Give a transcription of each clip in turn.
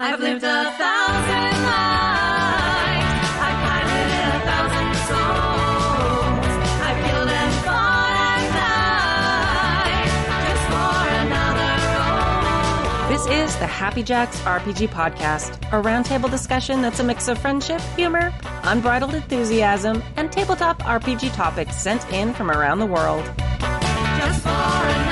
I've lived a thousand lives. I've piloted a thousand souls. I've killed and fought and died just for another role. This is the Happy Jacks RPG Podcast, a roundtable discussion that's a mix of friendship, humor, unbridled enthusiasm, and tabletop RPG topics sent in from around the world. Just for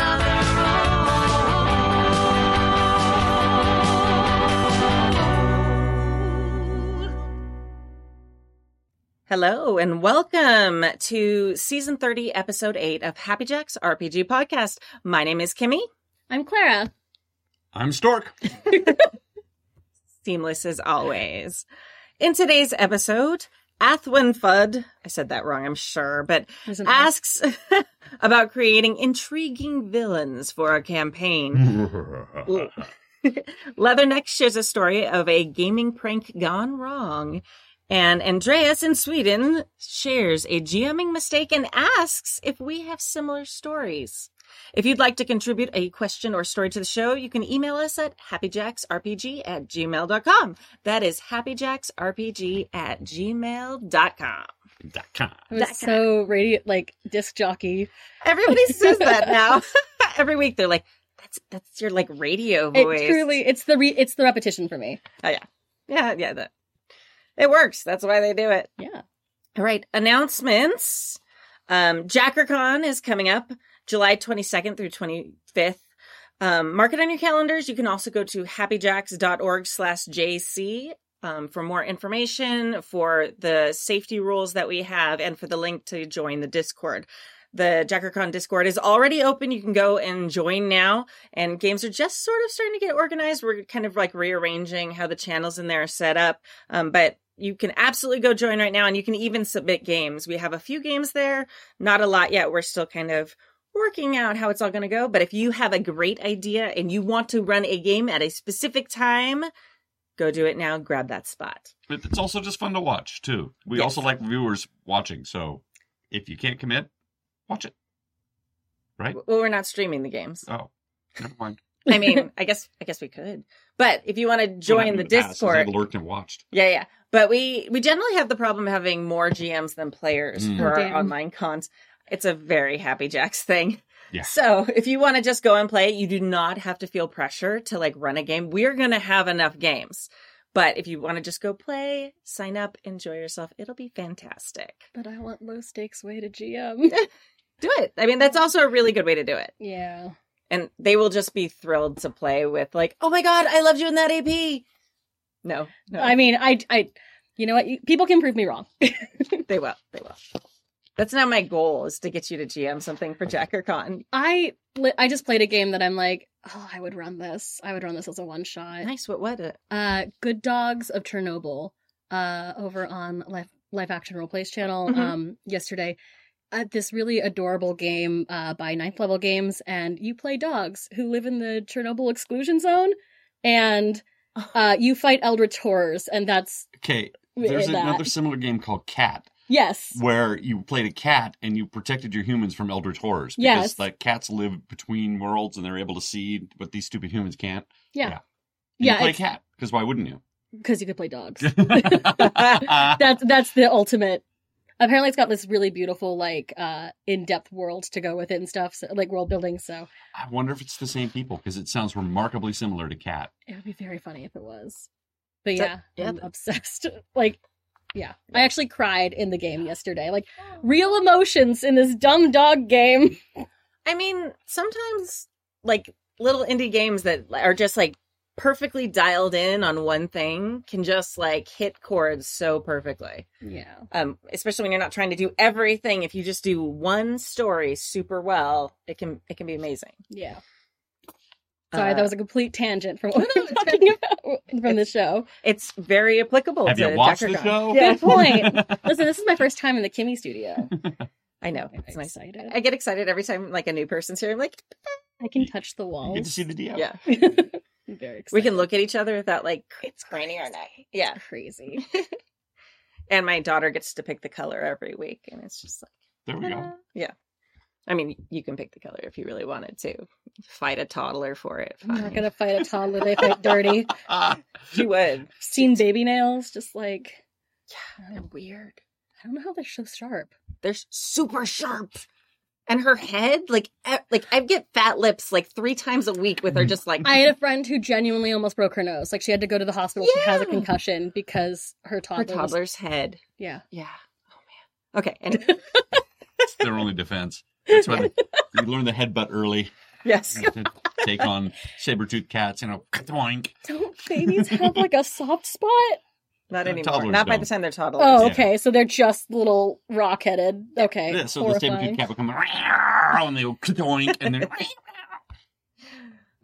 Hello and welcome to season 30, episode 8 of Happy Jacks RPG Podcast. My name is Kimmy. I'm Clara. I'm Stork. Seamless as always. In today's episode, Athwin Fudd, I said that wrong, I'm sure, but There's an asks about creating intriguing villains for a campaign. Leatherneck shares a story of a gaming prank gone wrong. And Andreas in Sweden shares a GMing mistake and asks if we have similar stories. If you'd like to contribute a question or story to the show, you can email us at happyjacksrpg at gmail.com. That is happyjacksrpg at gmail.com. Dot com. It was so radio, like disc jockey. Everybody says that now. Every week they're like, that's, that's your like radio voice. It truly, it's the re, it's the repetition for me. Oh yeah. Yeah, yeah, that it works. That's why they do it. Yeah. All right. Announcements. Um JackerCon is coming up July 22nd through 25th. Um, mark it on your calendars. You can also go to happyjacks.org slash JC um, for more information, for the safety rules that we have, and for the link to join the Discord. The JackerCon Discord is already open. You can go and join now. And games are just sort of starting to get organized. We're kind of like rearranging how the channels in there are set up. Um, but you can absolutely go join right now and you can even submit games. We have a few games there, not a lot yet. We're still kind of working out how it's all going to go. But if you have a great idea and you want to run a game at a specific time, go do it now. Grab that spot. But it's also just fun to watch too. We Yes. also like viewers watching. So if you can't commit, watch it. Right? Well, we're not streaming the games. Oh, never mind. I mean, I guess I guess we could. But if you want to join the What past Discord, I've lurked and watched. Yeah, yeah. But we we generally have the problem of having more GMs than players Mm. for our Damn. online cons. It's a very happy jacks thing. Yeah. So if you want to just go and play, you do not have to feel pressure to like run a game. We're gonna have enough games. But if you want to just go play, sign up, enjoy yourself, it'll be fantastic. But I want low stakes way to GM. Do it. I mean, that's also a really good way to do it. yeah. And they will just be thrilled to play with like, oh my god, I loved you in that AP. No, no. I mean, I, I, you know what? People can prove me wrong. They will. They will. That's not my goal is to get you to GM something for JackerCon. I, li- I I just played a game that I'm like, oh, I would run this. I would run this as a one shot. Nice. What? was it? uh good dogs of chernobyl uh over on live live action role plays channel Mhm. um yesterday uh, this really adorable game uh by ninth level games and you play dogs who live in the chernobyl exclusion zone and uh you fight eldritch horrors and that's Okay. There's that. another similar game called Cat, yes where you played a cat and you protected your humans from eldritch horrors. Because Yes. like cats live between worlds and they're able to see what these stupid humans can't. yeah Yeah. yeah, you play it's- cat, because why wouldn't you? because you could play dogs that's that's the ultimate apparently it's got this really beautiful like uh in-depth world to go with it and stuff so, like world building so I wonder if it's the same people because it sounds remarkably similar to Cat. It would be very funny if it was. But So- yeah, yeah, I'm th- obsessed. Like, yeah. I actually cried in the game yesterday. Like, real emotions in this dumb dog game. I mean, sometimes like little indie games that are just like perfectly dialed in on one thing can just like hit chords so perfectly. Yeah. Um, especially when you're not trying to do everything. If you just do one story super well, it can it can be amazing. Yeah. Sorry, Uh, that was a complete tangent from what No, we talking about from the show. It's very applicable. Have to you watched the show? Yeah, Good point. Listen, this is my first time in the Kimmy studio. I know. I'm It's nice. excited. I get excited every time like a new person's here. I'm like, I can touch the You walls. get to see the DM. yeah. I'm very excited. We can look at each other without like it's grainy or not. Yeah. crazy. And my daughter gets to pick the color every week, and it's just like, There we go. yeah. I mean, you can pick the color if you really wanted to. Fight a toddler for it. I'm not fine. gonna fight a toddler. They fight dirty. Ah, She would. Seen baby nails, just like Yeah, they're weird. I don't know how they're so sharp. They're super sharp. And her head, like, like I get fat lips like three times a week with her, mm-hmm. just like I had a friend who genuinely almost broke her nose. Like she had to go to the hospital. She has a concussion because her her toddler. was- toddler's head. Yeah. Yeah. Oh man. Okay. And It's their only defense. That's why they, you learn the headbutt early. yes. take on saber-toothed cats, you know, doink. Don't babies have like a soft spot? Not anymore. toddlers Not by don't. the time they're toddlers. Oh, Yeah. okay. So they're just little rock headed. Okay. Yeah, so the saber-toothed horrifying. cat will come and they go doink, and then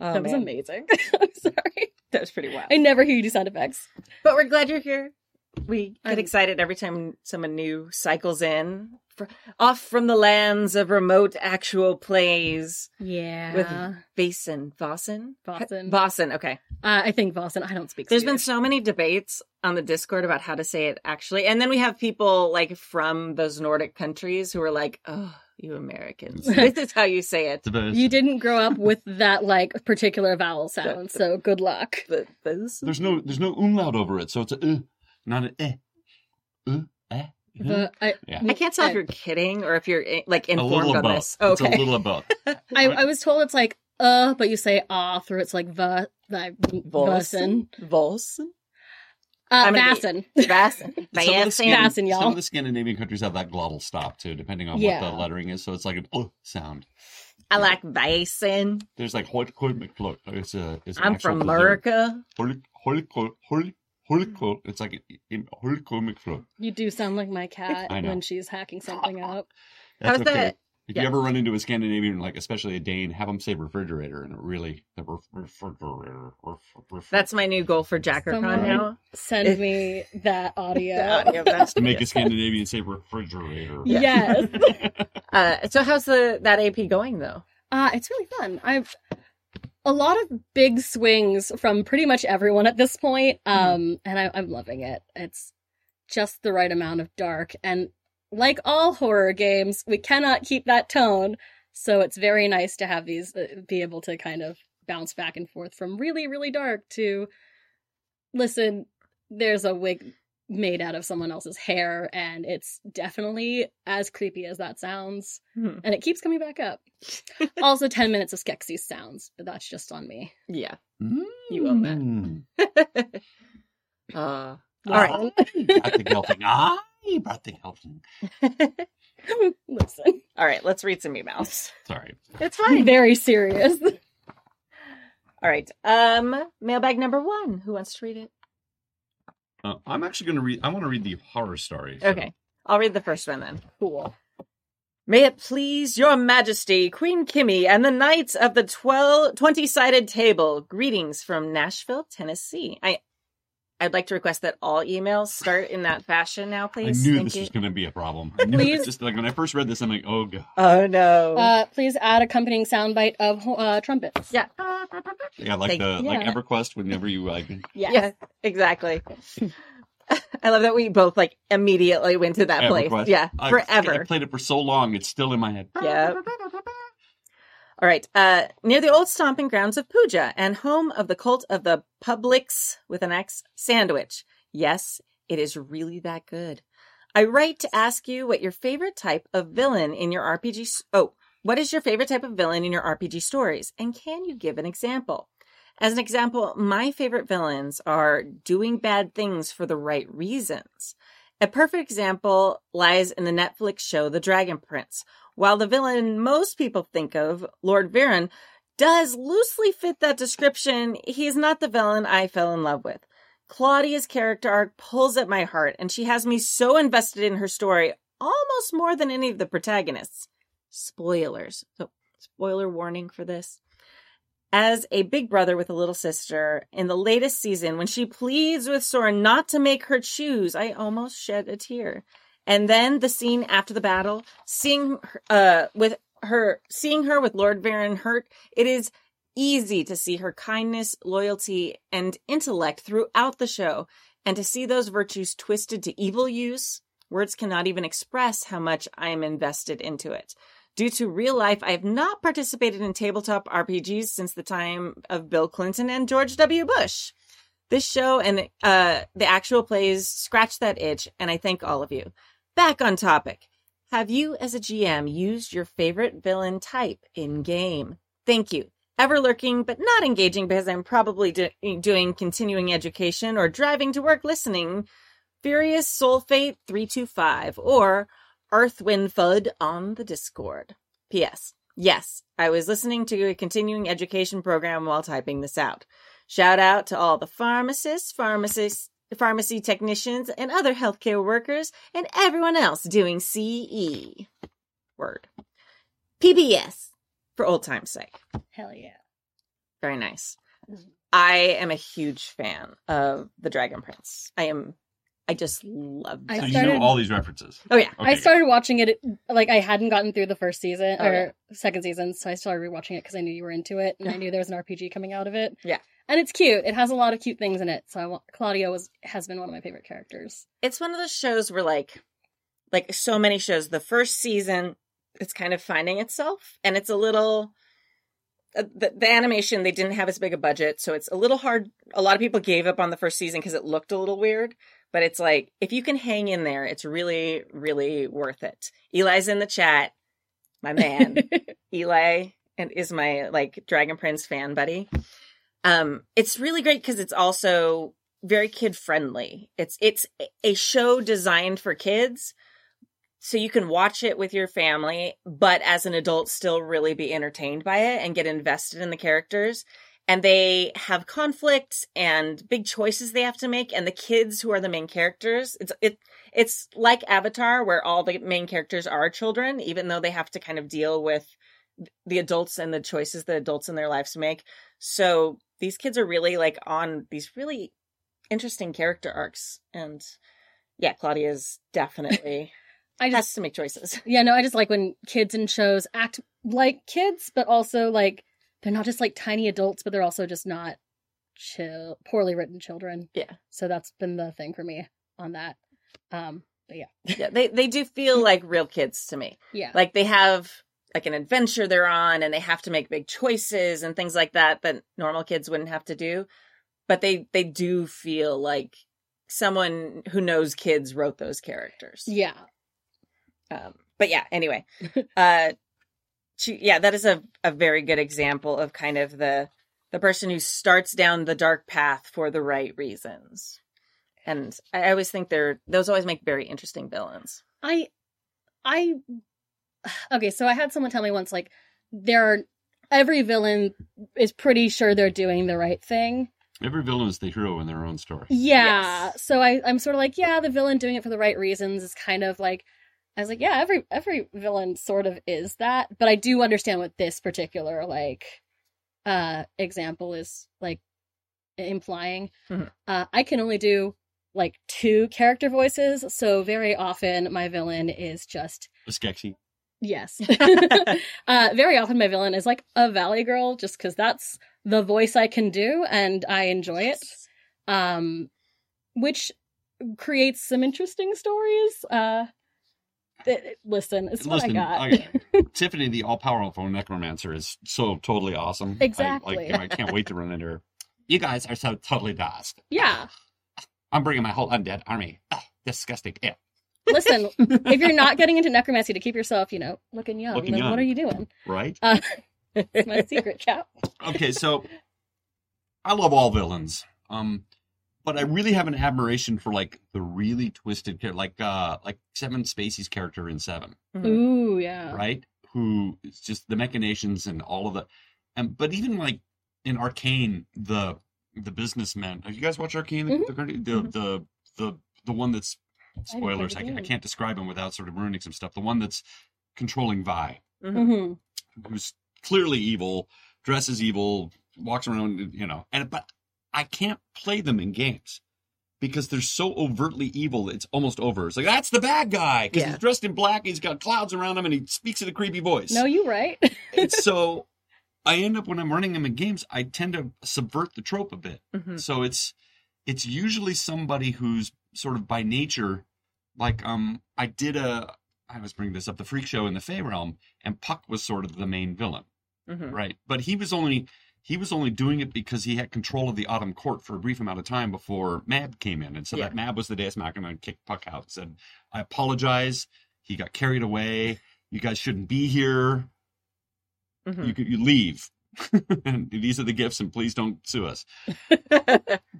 Oh, that was man. amazing. I'm sorry. That was pretty wild. I never hear you do sound effects. But we're glad you're here. We get I'm- excited every time someone new cycles in, fr- off from the lands of remote actual plays. Yeah. With Vason, Vossen, Vossen. Vossen. Okay. Uh, I think Boston. I don't speak. There's been so many debates on the Discord about how to say it actually, and then we have people like from those Nordic countries who are like, "Oh, you Americans, this is how you say it." You didn't grow up with that like particular vowel sound, so good luck. The, There's no there's no umlaut over it, so it's a uh, not an eh. uh. The, I, Yeah. I can't tell if you're kidding or if you're eh, like informed on about. this. It's Okay. a little about. I, I was told it's like uh, but you say ah through it's like va, like Vossen. Vossen. Uh, I'm Vassen. Vassen. Some Vassen. Y'all. some of the Scandinavian countries have that glottal stop too, depending on Yeah. what the lettering is. So it's like an uh sound. I like Vassen. There's like Holt McFlug. It's a. It's an I'm actual from dessert. America. Holy, It's like in holy McFlug. You do sound like my cat when she's hacking something up. That's How's okay. that? If Yeah. you ever run into a Scandinavian, like especially a Dane, have them say refrigerator, and it really the ref- refrigerator. Ref- ref- That's my new goal for JackerCon Someone- now. Send me that audio. The audio of to make a Scandinavian say refrigerator. Yeah. Yes. Uh, so how's the that AP going though? Uh, it's really fun. I've a lot of big swings from pretty much everyone at this point, um, and I, I'm loving it. It's just the right amount of dark, and like all horror games, we cannot keep that tone. So it's very nice to have these uh, be able to kind of bounce back and forth from really, really dark to listen. There's a wig made out of someone else's hair, and it's definitely as creepy as that sounds Hmm. and it keeps coming back up. also, 10 minutes of Skeksis sounds, but that's just on me. Yeah. Mm. You own that. uh, all right. Brought the Gelfling. I brought the Gelfling. Listen, All right. Let's read some emails. Sorry. It's fine. very serious. All right. Um, mailbag number one. Who wants to read it? Uh, I'm actually going to read. I want to read the horror story. so- Okay. I'll read the first one then. Cool. May it please your majesty, Queen Kimmy, and the knights of the 12, 20-sided table. Greetings from Nashville, Tennessee. I, I'd like to request that all emails start in that fashion now, please. I knew Thank this you. was going to be a problem. I knew Please. Just like when I first read this, I'm like, oh god. Oh, no. Uh, please add accompanying soundbite of uh, trumpets. yeah. Yeah, like Thank- the like yeah. EverQuest. Whenever you like, Yes. Yeah, exactly. I love that we both like immediately went to that place. Yeah, I, I forever. played it for so long, it's still in my head. Yeah. All right. Uh, near the old stomping grounds of Puja and home of the cult of the Publix with an X sandwich. Yes, it is really that good. I write to ask you what your favorite type of villain in your RPG. Oh, what is your favorite type of villain in your RPG stories? And can you give an example? As an example, my favorite villains are doing bad things for the right reasons. A perfect example lies in the Netflix show The Dragon Prince. While the villain most people think of, Lord Viren, does loosely fit that description, he's not the villain I fell in love with. Claudia's character arc pulls at my heart, and she has me so invested in her story, almost more than any of the protagonists. Spoilers. So, spoiler warning for this. As a big brother with a little sister, in the latest season, when she pleads with Soren not to make her choose, I almost shed a tear. And then the scene after the battle, seeing uh with her seeing her with Lord Viren hurt, it is easy to see her kindness, loyalty, and intellect throughout the show, and to see those virtues twisted to evil use. Words cannot even express how much I am invested into it. Due to real life, I have not participated in tabletop RPGs since the time of Bill Clinton and George W. Bush. This show and uh, the actual plays scratch that itch, and I thank all of you. Back on topic. Have you, as a GM, used your favorite villain type in game? Thank you. Ever lurking but not engaging because I'm probably do- doing continuing education or driving to work listening. Furious Soulfate 325 or Earth Wind Fud on the Discord. P.S. Yes, I was listening to a continuing education program while typing this out. Shout out to all the pharmacists, pharmacists, pharmacy technicians, and other healthcare workers, and everyone else doing CE. Word. PBS, for old time's sake. Hell yeah. Very nice. Mm-hmm. I am a huge fan of The Dragon Prince. I am, I just love I So you started- know all these references. Oh, yeah. I Okay, started watching it like I hadn't gotten through the first season Oh, or yeah. second season, so I started rewatching it because I knew you were into it and I knew there was an RPG coming out of it. Yeah. and it's cute. It has a lot of cute things in it. So I want Claudia was has been one of my favorite characters. it's one of those shows where like like so many shows the first season it's kind of finding itself and it's a little uh, the, the animation they didn't have as big a budget so it's a little hard a lot of people gave up on the first season because it looked a little weird but it's like if you can hang in there it's really really worth it eli's in the chat my man Eli and is my like Dragon Prince fan buddy. Um, it's really great because it's also very kid friendly. It's it's a show designed for kids, so you can watch it with your family, but as an adult, still really be entertained by it and get invested in the characters. And they have conflicts and big choices they have to make. And the kids who are the main characters, it's it it's like Avatar, where all the main characters are children, even though they have to kind of deal with the adults and the choices the adults in their lives make. So these kids are really like on these really interesting character arcs. And yeah, Claudia is definitely I just has to make choices. yeah no, I just like when kids in shows act like kids, but also like they're not just like tiny adults, but they're also just not chill, poorly written children. Yeah. So that's been the thing for me on that. Um, but yeah, yeah, they they do feel like real kids to me. yeah, Like they have like an adventure they're on and they have to make big choices and things like that that normal kids wouldn't have to do. But they they do feel like someone who knows kids wrote those characters. yeah. Um, but yeah, anyway, uh, she, yeah, that is a, a very good example of kind of the, the person who starts down the dark path for the right reasons. And I always think they're, those always make very interesting villains. I, I, okay, so I had someone tell me once, like, there are, every villain is pretty sure they're doing the right thing. Every villain is the hero in their own story. Yeah. Yes. So I, I'm sort of like, yeah, the villain doing it for the right reasons is kind of like, I was like, yeah, every, every villain sort of is that, but I do understand what this particular, like, uh, example is, like, implying. Mhm. Uh, I can only do, like, two character voices, so very often my villain is just Skeksis. Yes. uh, very often my villain is like a Valley Girl, just because that's the voice I can do and I enjoy it. Um, which creates some interesting stories. Uh, listen, it's what I got. I- Tiffany, the all-powerful necromancer, is so totally awesome. I- Exactly. like, I can't wait to run into her. You guys are so totally dust. yeah. I'm bringing my whole undead army. Ugh, disgusting. Yeah. Listen, if you're not getting into necromancy to keep yourself, you know, looking young, Looking then young. what are you doing? Right? Uh, it's my secret, chap. okay, so I love all villains. Um, but I really have an admiration for like the really twisted character, like uh, like Kevin Spacey's character in Seven, Mhm. Ooh, yeah. right? Who is just the machinations and all of the, and but even like in Arcane, the the businessman. Have you guys watched Arcane? The, the, the, the the the one that's I haven't played spoilers. the I, I can't describe him without sort of ruining some stuff. The one that's controlling Vi. Mhm. hmm who's clearly evil, dresses evil, walks around, you know, and but I can't play them in games because they're so overtly evil. It's almost over. It's like that's the bad guy because Yeah. he's dressed in black. He's got clouds around him and he speaks in a creepy voice. No, you're right. so I end up when I'm running them in games, I tend to subvert the trope a bit. Mhm. So it's it's usually somebody who's sort of by nature like um I did a I was bringing this up the freak show in the Fey realm and Puck was sort of the main villain Mhm. right? But he was only he was only doing it because he had control of the Autumn Court for a brief amount of time before Mab came in. And so Yeah. that Mab was the Deus Machina and kicked Puck out. And said, I apologize. He got carried away. You guys shouldn't be here. Mhm. You could you leave. and these are the gifts, and please don't sue us.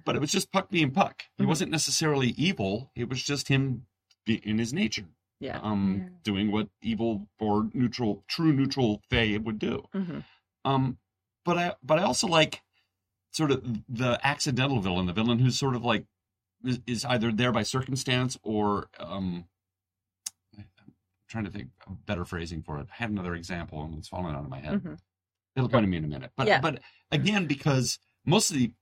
But it was just Puck being Puck. He Mhm. wasn't necessarily evil. It was just him be- in his nature, yeah. um, Yeah. doing what evil or neutral, true neutral Fae would do. hmm Um, but I, but I also like sort of the accidental villain, the villain who's sort of like is, is either there by circumstance or um. I'm trying to think of better phrasing for it. I had another example and it's falling out of my head. hmm It'll come to me in a minute. But Yeah. but again, because mostly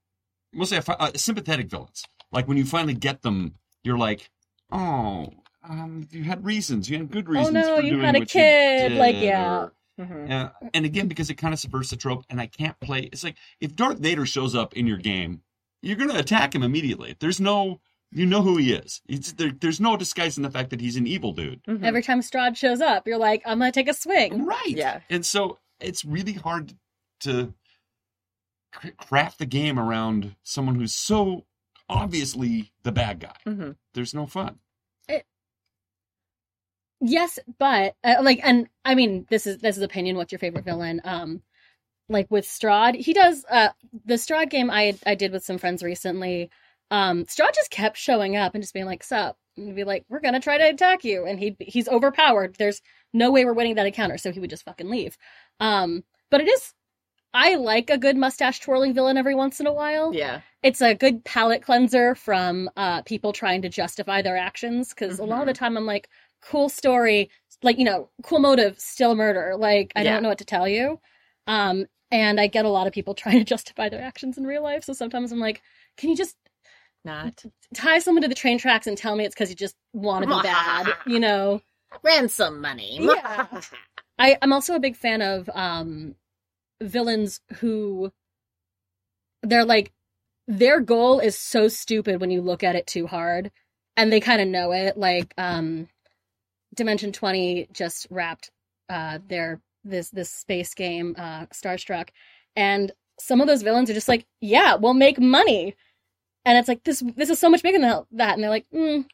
mostly I fi- uh, sympathetic villains. Like when you finally get them, you're like, oh, um, you had reasons. You had good reasons. Oh, no, you had a kid, like, yeah. or- hmm uh, and again, because it kind of subverts the trope, and I can't play. It's like if Darth Vader shows up in your game, you're going to attack him immediately. There's no, you know who he is. It's, there, there's no disguising the fact that he's an evil dude. hmm Every time Strahd shows up, you're like, I'm gonna take a swing. Right. Yeah. And so it's really hard to craft the game around someone who's so obviously the bad guy. hmm There's no fun. Yes, but uh, like, and I mean, this is this is opinion. What's your favorite villain? Um, like with Strahd, he does. Uh, the Strahd game I I did with some friends recently. Um, Strahd just kept showing up and just being like, "Sup," and be like, "We're gonna try to attack you," and he he's overpowered. There's no way we're winning that encounter, so he would just fucking leave. Um, but it is. I like a good mustache twirling villain every once in a while Yeah. it's a good palate cleanser from uh, people trying to justify their actions because a lot of the time I'm like, cool story, like you know, cool motive, still murder. Like I Yeah. don't know what to tell you. Um, and I get a lot of people trying to justify their actions in real life. So sometimes I'm like, can you just Not tie someone to the train tracks and tell me it's because you just want to be bad? You know. ransom money. Yeah. I, I'm also a big fan of um, villains who they're like their goal is so stupid when you look at it too hard, and they kind of know it. Like um, Dimension Twenty just wrapped uh, their this this space game uh, Starstruck, and some of those villains are just like, yeah, we'll make money, and it's like this this is so much bigger than that, and they're like, mm,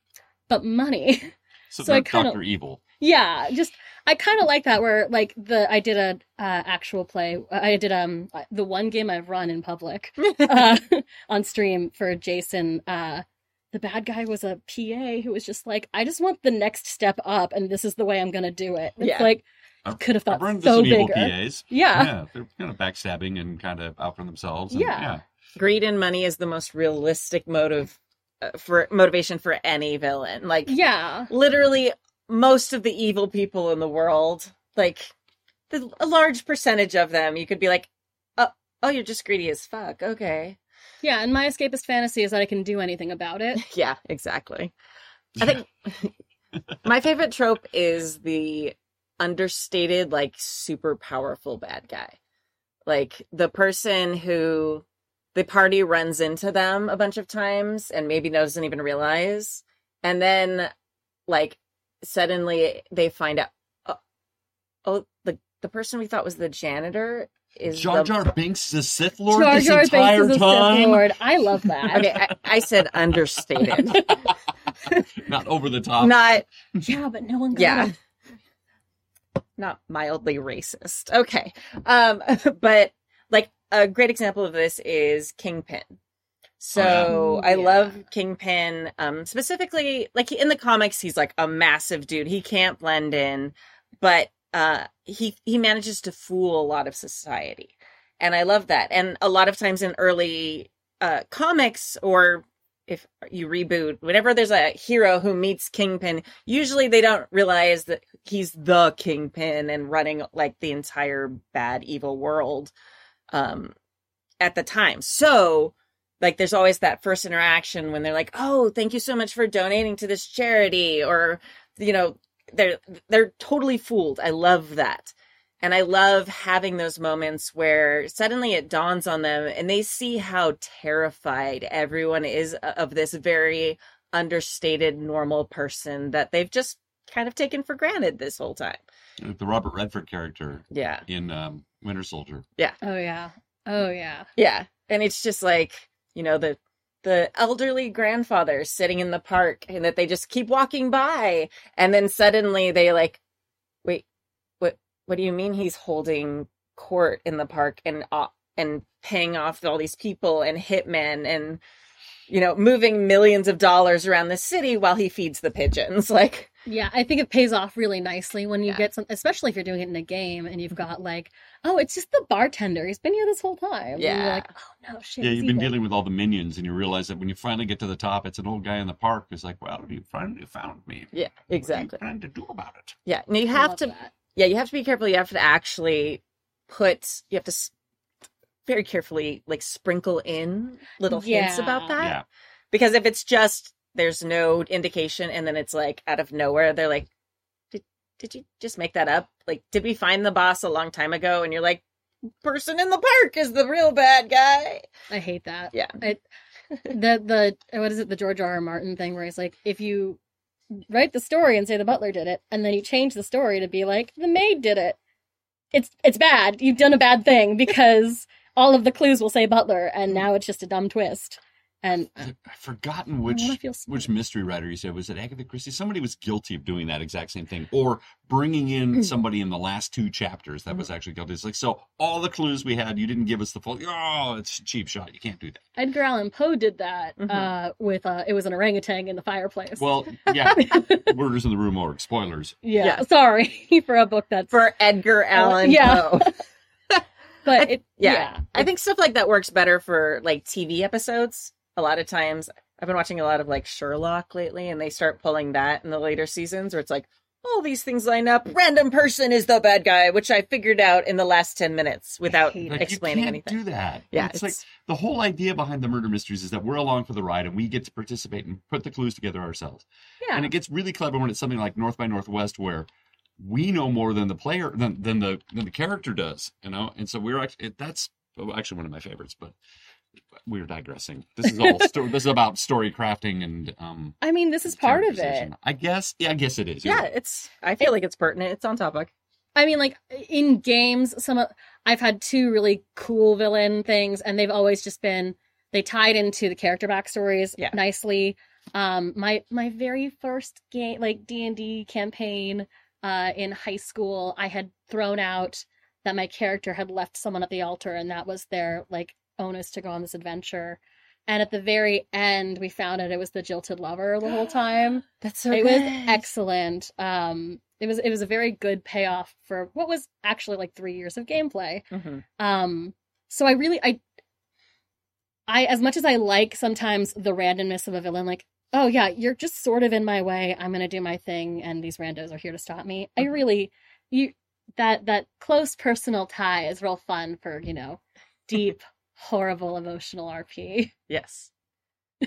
but money. So, So I they're kinda- Doctor Evil. Yeah, just I kind of like that where like the I did a uh, actual play. I did um the one game I've run in public uh, on stream for Jason. Uh, the bad guy was a PA who was just like, I just want the next step up, and this is the way I'm gonna do it. It's Yeah. like I've- could have I've thought run so bigger. PAs. Yeah. Yeah, they're kind of backstabbing and kind of out for themselves. and- Yeah. yeah. Greed and money is the most realistic motive uh, for motivation for any villain. Like Yeah, literally most of the evil people in the world, like the, a large percentage of them, you could be like, oh, oh, you're just greedy as fuck. Okay. Yeah. And my escapist fantasy is that I can do anything about it. Yeah, exactly. I think my favorite trope is the understated, like super powerful bad guy. Like the person who the party runs into them a bunch of times and maybe doesn't even realize. And then, like, suddenly they find out, oh, oh the, the person we thought was the janitor is Jar the- Jar Binks is a Sith Lord Jar this Jar entire Binks is a time. Sith Lord. I love that. Okay, I, I said understated, Not over the top. not Yeah, but no one. Got yeah him. not mildly racist okay um but like a great example of this is kingpin so yeah. i Yeah. love kingpin um specifically like in the comics he's like a massive dude he can't blend in but uh he he manages to fool a lot of society. And i love that. And a lot of times in early uh comics or if you reboot whenever there's a hero who meets kingpin usually they don't realize that he's the kingpin and running like the entire bad evil world um at the time. So like there's always that first interaction when they're like oh thank you so much for donating to this charity or you know they're they're totally fooled i love that and i love having those moments where suddenly it dawns on them and they see how terrified everyone is of this very understated normal person that they've just kind of taken for granted this whole time The Robert Redford character yeah in um, Winter Soldier. Yeah. Oh yeah. Oh yeah. Yeah. And it's just like, you know, the the elderly grandfather sitting in the park and that they just keep walking by. And then suddenly they like wait what what do you mean he's holding court in the park and uh, and paying off all these people and hitmen and you know moving millions of dollars around the city while he feeds the pigeons? Like Yeah, I think it pays off really nicely when you Yeah. get some, especially if you're doing it in a game and you've got like, oh, it's just the bartender. He's been here this whole time. And Yeah. you're like, oh no, shit. Yeah, you've been evil." dealing with all the minions, and you realize that when you finally get to the top, it's an old guy in the park who's like, "Well, you finally found me. yeah exactly. What are you exactly trying to do about it?" yeah and you have to that. yeah you have to be careful you have to actually put you have to very carefully like sprinkle in little hints about that Yeah, because if it's just there's no indication and then it's like out of nowhere they're like did, did you just make that up like did we find the boss a long time ago and you're like person in the park is the real bad guy I hate that. Yeah. I, the the what is it? The George R. R. Martin thing where he's like, if you write the story and say the butler did it, and then you change the story to be like the maid did it, it's it's bad. You've done a bad thing because all of the clues will say butler, and mm. now it's just a dumb twist. And uh, I've forgotten which wanna feel smart. which mystery writer you said was it Agatha Christie? Somebody was guilty of doing that exact same thing, or bringing in somebody in the last two chapters that was actually guilty. It's like, so all the clues we had, you didn't give us the full. Oh, it's a cheap shot. You can't do that. Edgar Allan Poe did that Mhm. uh, with uh, it was an orangutan in the fireplace. Well, yeah, murders in the room or spoilers. yeah, yeah. sorry for a book that's for edgar allan yeah. poe but it, yeah. yeah, I think stuff like that works better for like TV episodes. A lot of times, I've been watching a lot of like Sherlock lately, and they start pulling that in the later seasons where it's like, all these things line up. Random person is the bad guy, which I figured out in the last 10 minutes without. Like, explaining you can't anything. do that. Yeah, it's, it's, like the whole idea behind the murder mysteries is that we're along for the ride and we get to participate and put the clues together ourselves. yeah. And it gets really clever when it's something like North by Northwest where we know more than the player than than the than the character does, you know. And so we're actually it, that's actually one of my favorites, but we're digressing. This is all sto- this is about story crafting and um I mean, this is part of it. I guess. Yeah, I guess it is. Yeah, right. it's, I feel like it's pertinent. It's on topic. I mean, like in games, some of I've had two really cool villain things, and they've always just been they tied into the character backstories Yeah. nicely. Um, my my very first game, like D and D campaign, uh, in high school, I had thrown out that my character had left someone at the altar, and that was their like onus to go on this adventure. And at the very end, we found out it was the jilted lover the whole time That's so it was excellent. Um, it was it was a very good payoff for what was actually like three years of gameplay. Mhm. Um, so I really I I as much as I like sometimes the randomness of a villain, like oh yeah, you're just sort of in my way. I'm gonna do my thing, and these randos are here to stop me. I Mhm. really you that that close personal tie is real fun for you know deep horrible emotional RP. Yes.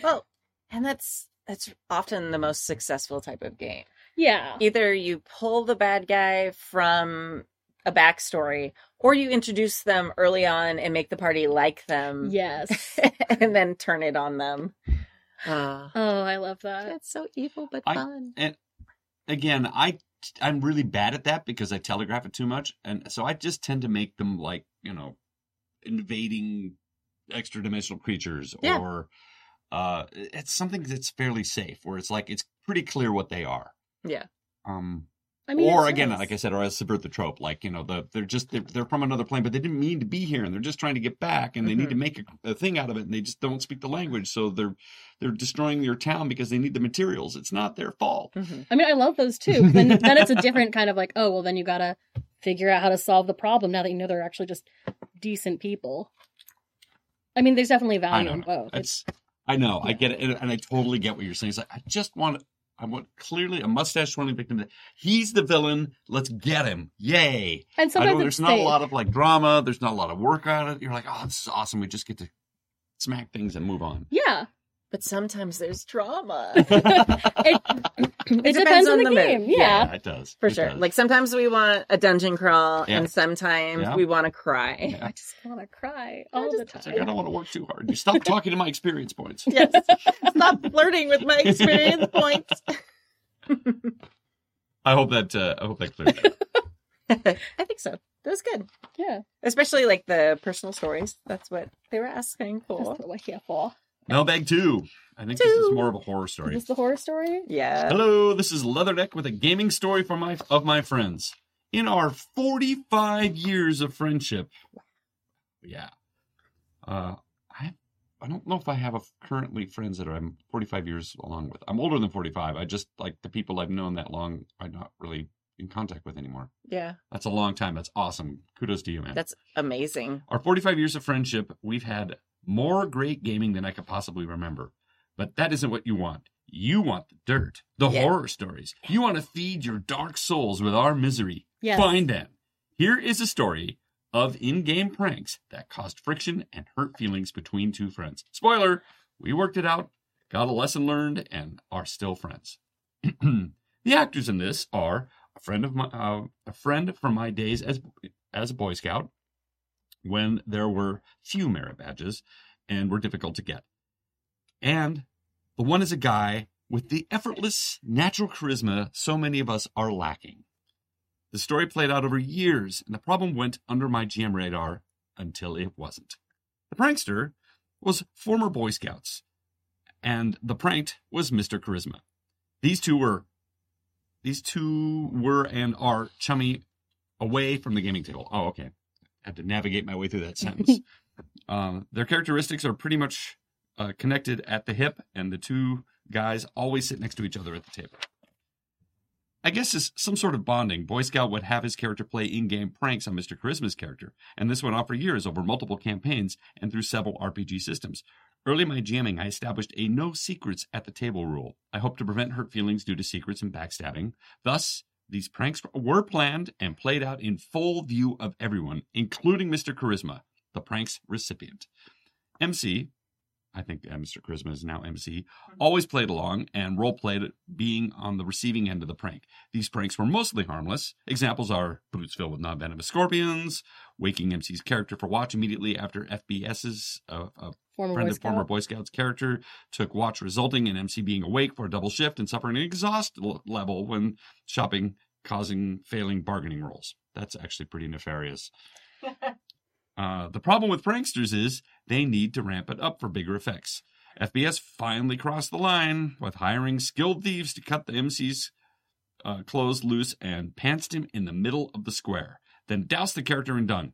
Well, and that's, that's often the most successful type of game. Yeah. either you pull the bad guy from a backstory or you introduce them early on and make the party like them Yes. and then turn it on them uh, Oh, I love that. that's so evil but I- fun and again, I I'm really bad at that because I telegraph it too much, and so I just tend to make them like you know, invading extra dimensional creatures Yeah. or uh, it's something that's fairly safe where it's like it's pretty clear what they are. Yeah. Um. I mean, or again, nice. like I said, or I subvert the trope, like you know, the they're just they're, they're from another plane, but they didn't mean to be here, and they're just trying to get back, and they need to make a, a thing out of it, and they just don't speak the language, so they're they're destroying your town because they need the materials. It's not their fault. Mhm. I mean, I love those too. Then, then it's a different kind of like, oh, well, then you gotta figure out how to solve the problem now that you know they're actually just decent people. I mean, there's definitely value in both. It's I know, I get it, and, and I totally get what you're saying. It's like I just want, I want clearly a mustache twirling victim. He's the villain. Let's get him! Yay! and sometimes there's not a lot of like drama. There's not a lot of work on it. You're like, oh, this is awesome. We just get to smack things and move on. Yeah, but sometimes there's drama it, it, depends depends on, on the, the mood. game. Yeah. it does for It sure does. like sometimes we want a dungeon crawl Yeah. and sometimes Yeah. we want to cry Yeah. I just want to cry all the time. like I don't want to work too hard. You stop talking to my experience points. yes stop flirting with my experience points I hope that uh, I hope that cleared. That. I think so. That was good. Yeah. Especially like the personal stories. That's what they were asking That's for. what we're here for. Mailbag two. I think this is more of a horror Is story. this the horror story? Yeah. Hello, this is Leatherneck with a gaming story for my of my friends. In our 45 years of friendship, yeah, uh, I I don't know if I have a currently friends that I'm 45 years along with. I'm older than 45. I just like the people I've known that long. I'm not really in contact with anymore. Yeah. That's a long time. That's awesome. Kudos to you, man. That's amazing. Our 45 years of friendship, we've had more great gaming than I could possibly remember. But that isn't what you want. You want the dirt, the Yeah. horror stories. You want to feed your dark souls with our misery. Yes. Fine then. Here is a story of in game pranks that caused friction and hurt feelings between two friends. Spoiler, we worked it out, got a lesson learned, and are still friends. the actors in this are a friend of my uh, a friend from my days as as a Boy Scout when there were few merit badges and were difficult to get. And the one is a guy with the effortless natural charisma so many of us are lacking. The story played out over years, and the problem went under my GM radar until it wasn't. The prankster was former Boy Scouts, and the pranked was Mr. Charisma. These two were these two were and are chummy away from the gaming table. Oh, okay. Had to navigate my way through that sentence. um, their characteristics are pretty much uh, connected at the hip, and the two guys always sit next to each other at the table. I guess as some sort of bonding, Boy Scout would have his character play in-game pranks on Mr. Charisma's character, and this went on for years over multiple campaigns and through several RPG systems. Early in my GMing, I established a no secrets at the table rule. I hope to prevent hurt feelings due to secrets and backstabbing. Thus, these pranks were planned and played out in full view of everyone, including Mr. Charisma, the prank's recipient. MC, I think uh, Mr. Charisma is now MC, always played along and role played being on the receiving end of the prank. These pranks were mostly harmless. Examples are boots filled with non venomous scorpions, waking MC's character for watch immediately after FBS's uh, uh, Former friend Boy of former Boy Scouts character took watch, resulting in MC being awake for a double shift and suffering an exhaust l- level when shopping, causing failing bargaining rolls. That's actually pretty nefarious. Uh, the problem with pranksters is they need to ramp it up for bigger effects. FBS finally crossed the line with hiring skilled thieves to cut the MC's uh, clothes loose and pantsed him in the middle of the square, then doused the character in dung.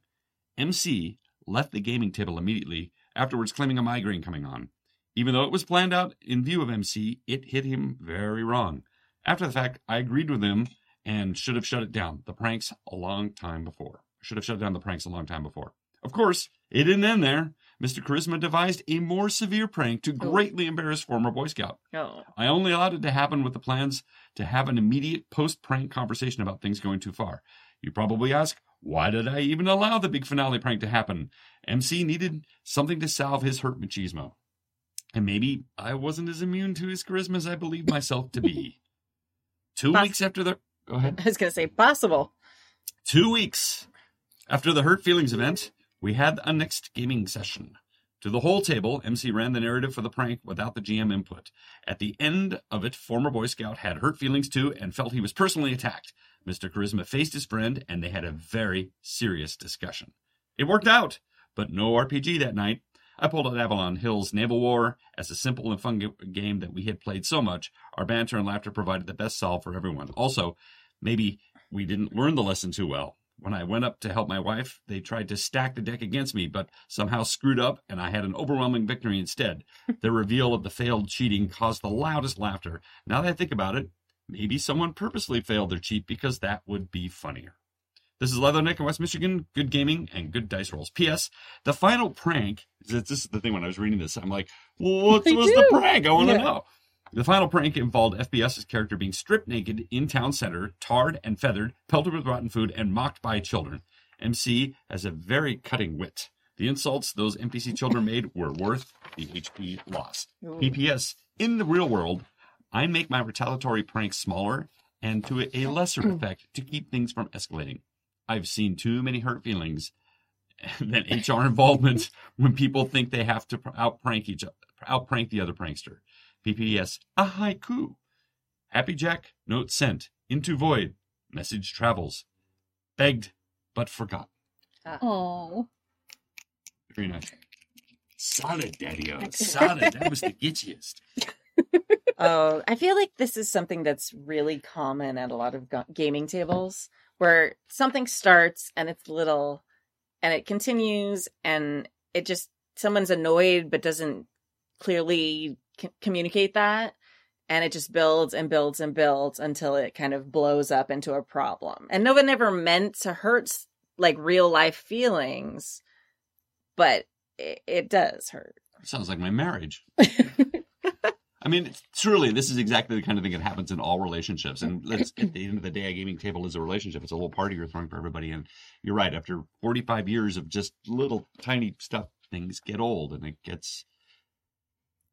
MC left the gaming table immediately, afterwards claiming a migraine coming on. Even though it was planned out in view of MC, it hit him very wrong. After the fact, I agreed with him and should have shut it down. The pranks a long time before. Should have shut down the pranks a long time before. Of course, it didn't end there. Mr. Charisma devised a more severe prank to oh. greatly embarrass former Boy Scout. Oh. I only allowed it to happen with the plans to have an immediate post prank conversation about things going too far. You probably ask, why did I even allow the big finale prank to happen? MC needed something to salve his hurt machismo. And maybe I wasn't as immune to his charisma as I believed myself to be. Two Poss- weeks after the. Go ahead. I was going to say possible. Two weeks after the Hurt Feelings event, we had a next gaming session. To the whole table, MC ran the narrative for the prank without the GM input. At the end of it, former Boy Scout had hurt feelings too and felt he was personally attacked. Mr. Charisma faced his friend and they had a very serious discussion. It worked out, but no RPG that night. I pulled out Avalon Hill's Naval War as a simple and fun game that we had played so much. Our banter and laughter provided the best solve for everyone. Also, maybe we didn't learn the lesson too well. When I went up to help my wife, they tried to stack the deck against me, but somehow screwed up, and I had an overwhelming victory instead. the reveal of the failed cheating caused the loudest laughter. Now that I think about it, maybe someone purposely failed their cheat because that would be funnier. This is Leatherneck in West Michigan. Good gaming and good dice rolls. P.S. The final prank. This is the thing when I was reading this. I'm like, what was the prank? I want to Yeah. know. The final prank involved FBS's character being stripped naked in town center, tarred and feathered, pelted with rotten food, and mocked by children. MC has a very cutting wit. The insults those NPC children made were worth the HP lost. Ooh. PPS, in the real world, I make my retaliatory pranks smaller and to a lesser hmm. effect to keep things from escalating. I've seen too many hurt feelings than HR involvement when people think they have to out prank each out prank the other prankster. PPS, a haiku. Happy Jack, note sent. Into void. Message travels. begged but forgot. Oh. Very nice. Solid, Daddy-O. Solid. That was the gitchiest. Oh, I feel like this is something that's really common at a lot of ga- gaming tables where something starts and it's little and it continues and it just someone's annoyed but doesn't clearly c- communicate that and it just builds and builds and builds until it kind of blows up into a problem. And no one ever meant to hurt like real life feelings, but it, it does hurt. Sounds like my marriage. I mean, truly, this is exactly the kind of thing that happens in all relationships. And let's at the end of the day, a gaming table is a relationship. It's a little party you're throwing for everybody. And you're right. After 45 years of just little tiny stuff, things get old and it gets,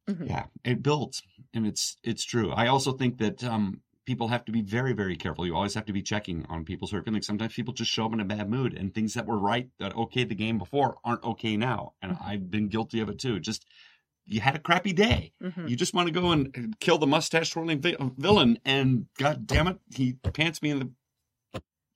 Mhm. yeah, it builds. And it's it's true. I also think that um, people have to be very, very careful. You always have to be checking on people's hurt feelings. Sometimes people just show up in a bad mood, and things that were right that okayed the game before aren't okay now. And I've been guilty of it too. Just you had a crappy day. Mhm. You just want to go and kill the mustache twirling vi- villain, and god damn it, he pants me in the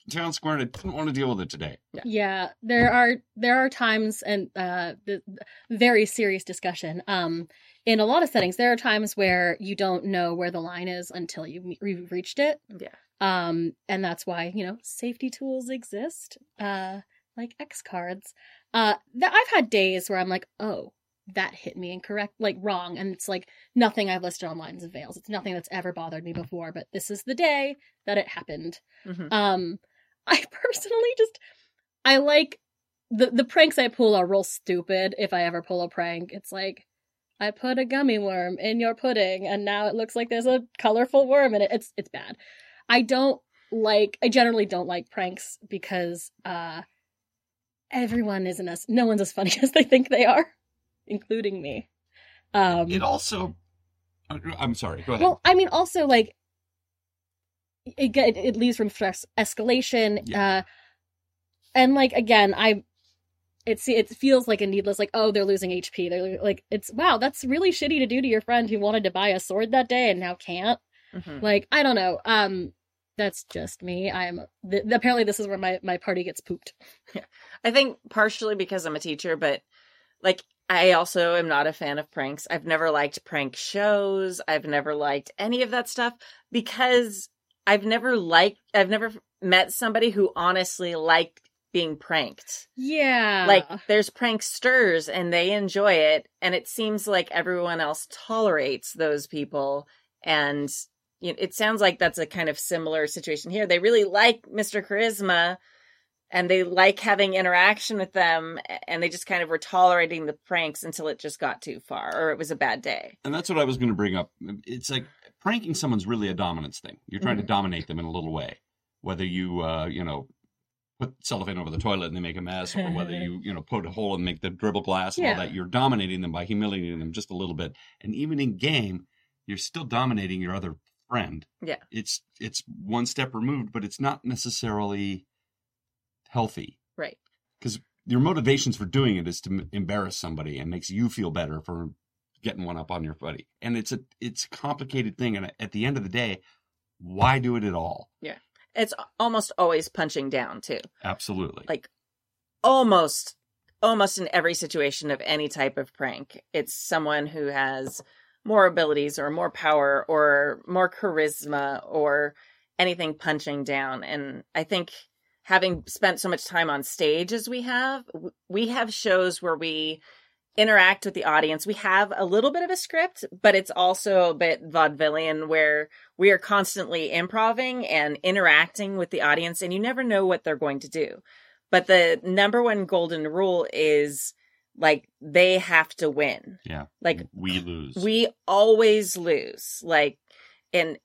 town square, and I didn't want to deal with it today. Yeah, there are there are times and uh the the very serious discussion. Um in a lot of settings there are times where you don't know where the line is until you've, you've reached it. Yeah. Um and that's why, you know, safety tools exist. Uh like X cards. Uh that I've had days where I'm like, "Oh, that hit me incorrect, like wrong." And it's like nothing I've listed online is avails. It's nothing that's ever bothered me before, but this is the day that it happened. Mhm. Um, I personally just I like the the pranks I pull are real stupid. If I ever pull a prank, it's like I put a gummy worm in your pudding, and now it looks like there's a colorful worm in it. It's it's bad. I don't like. I generally don't like pranks because uh, everyone isn't as no one's as funny as they think they are, including me. Um, It also, I'm sorry, go ahead. well, I mean, also like it get- it leaves room for escalation. Yeah. Uh, and like again, I it see it feels like a needless like oh they're losing HP. They're like it's wow that's really shitty to do to your friend who wanted to buy a sword that day and now can't. Mhm. Like I don't know. Um, that's just me. I'm th- apparently this is where my my party gets pooped. Yeah. I think partially because I'm a teacher, but like I also am not a fan of pranks. I've never liked prank shows. I've never liked any of that stuff because I've never liked I've never met somebody who honestly liked being pranked. Yeah. Like there's pranksters and they enjoy it and it seems like everyone else tolerates those people and you know, it sounds like that's a kind of similar situation here. They really like Mr. Charisma and they like having interaction with them and they just kind of were tolerating the pranks until it just got too far or it was a bad day. and that's what I was going to bring up. It's like pranking someone's really a dominance thing. You're trying to dominate them in a little way, whether you, uh, you know, put cellophane over the toilet and they make a mess, or whether you, you know, put a hole and make the dribble glass and all that. You're dominating them by humiliating them just a little bit. And even in game, you're still dominating your other friend. Yeah. It's it's one step removed, but it's not necessarily healthy Right. because your motivations for doing it is to embarrass somebody and makes you feel better for getting one up on your buddy. And it's a it's a complicated thing. And at the end of the day, why do it at all? Yeah, it's almost always punching down too. Absolutely. Like almost almost in every situation of any type of prank it's someone who has more abilities or more power or more charisma or anything punching down and i think having spent so much time on stage as we have we have shows where we interact with the audience we have a little bit of a script but it's also a bit vaudevillian where we are constantly improving and interacting with the audience and you never know what they're going to do but the number one golden rule is like they have to win. Yeah. Like we lose. we always lose. Like and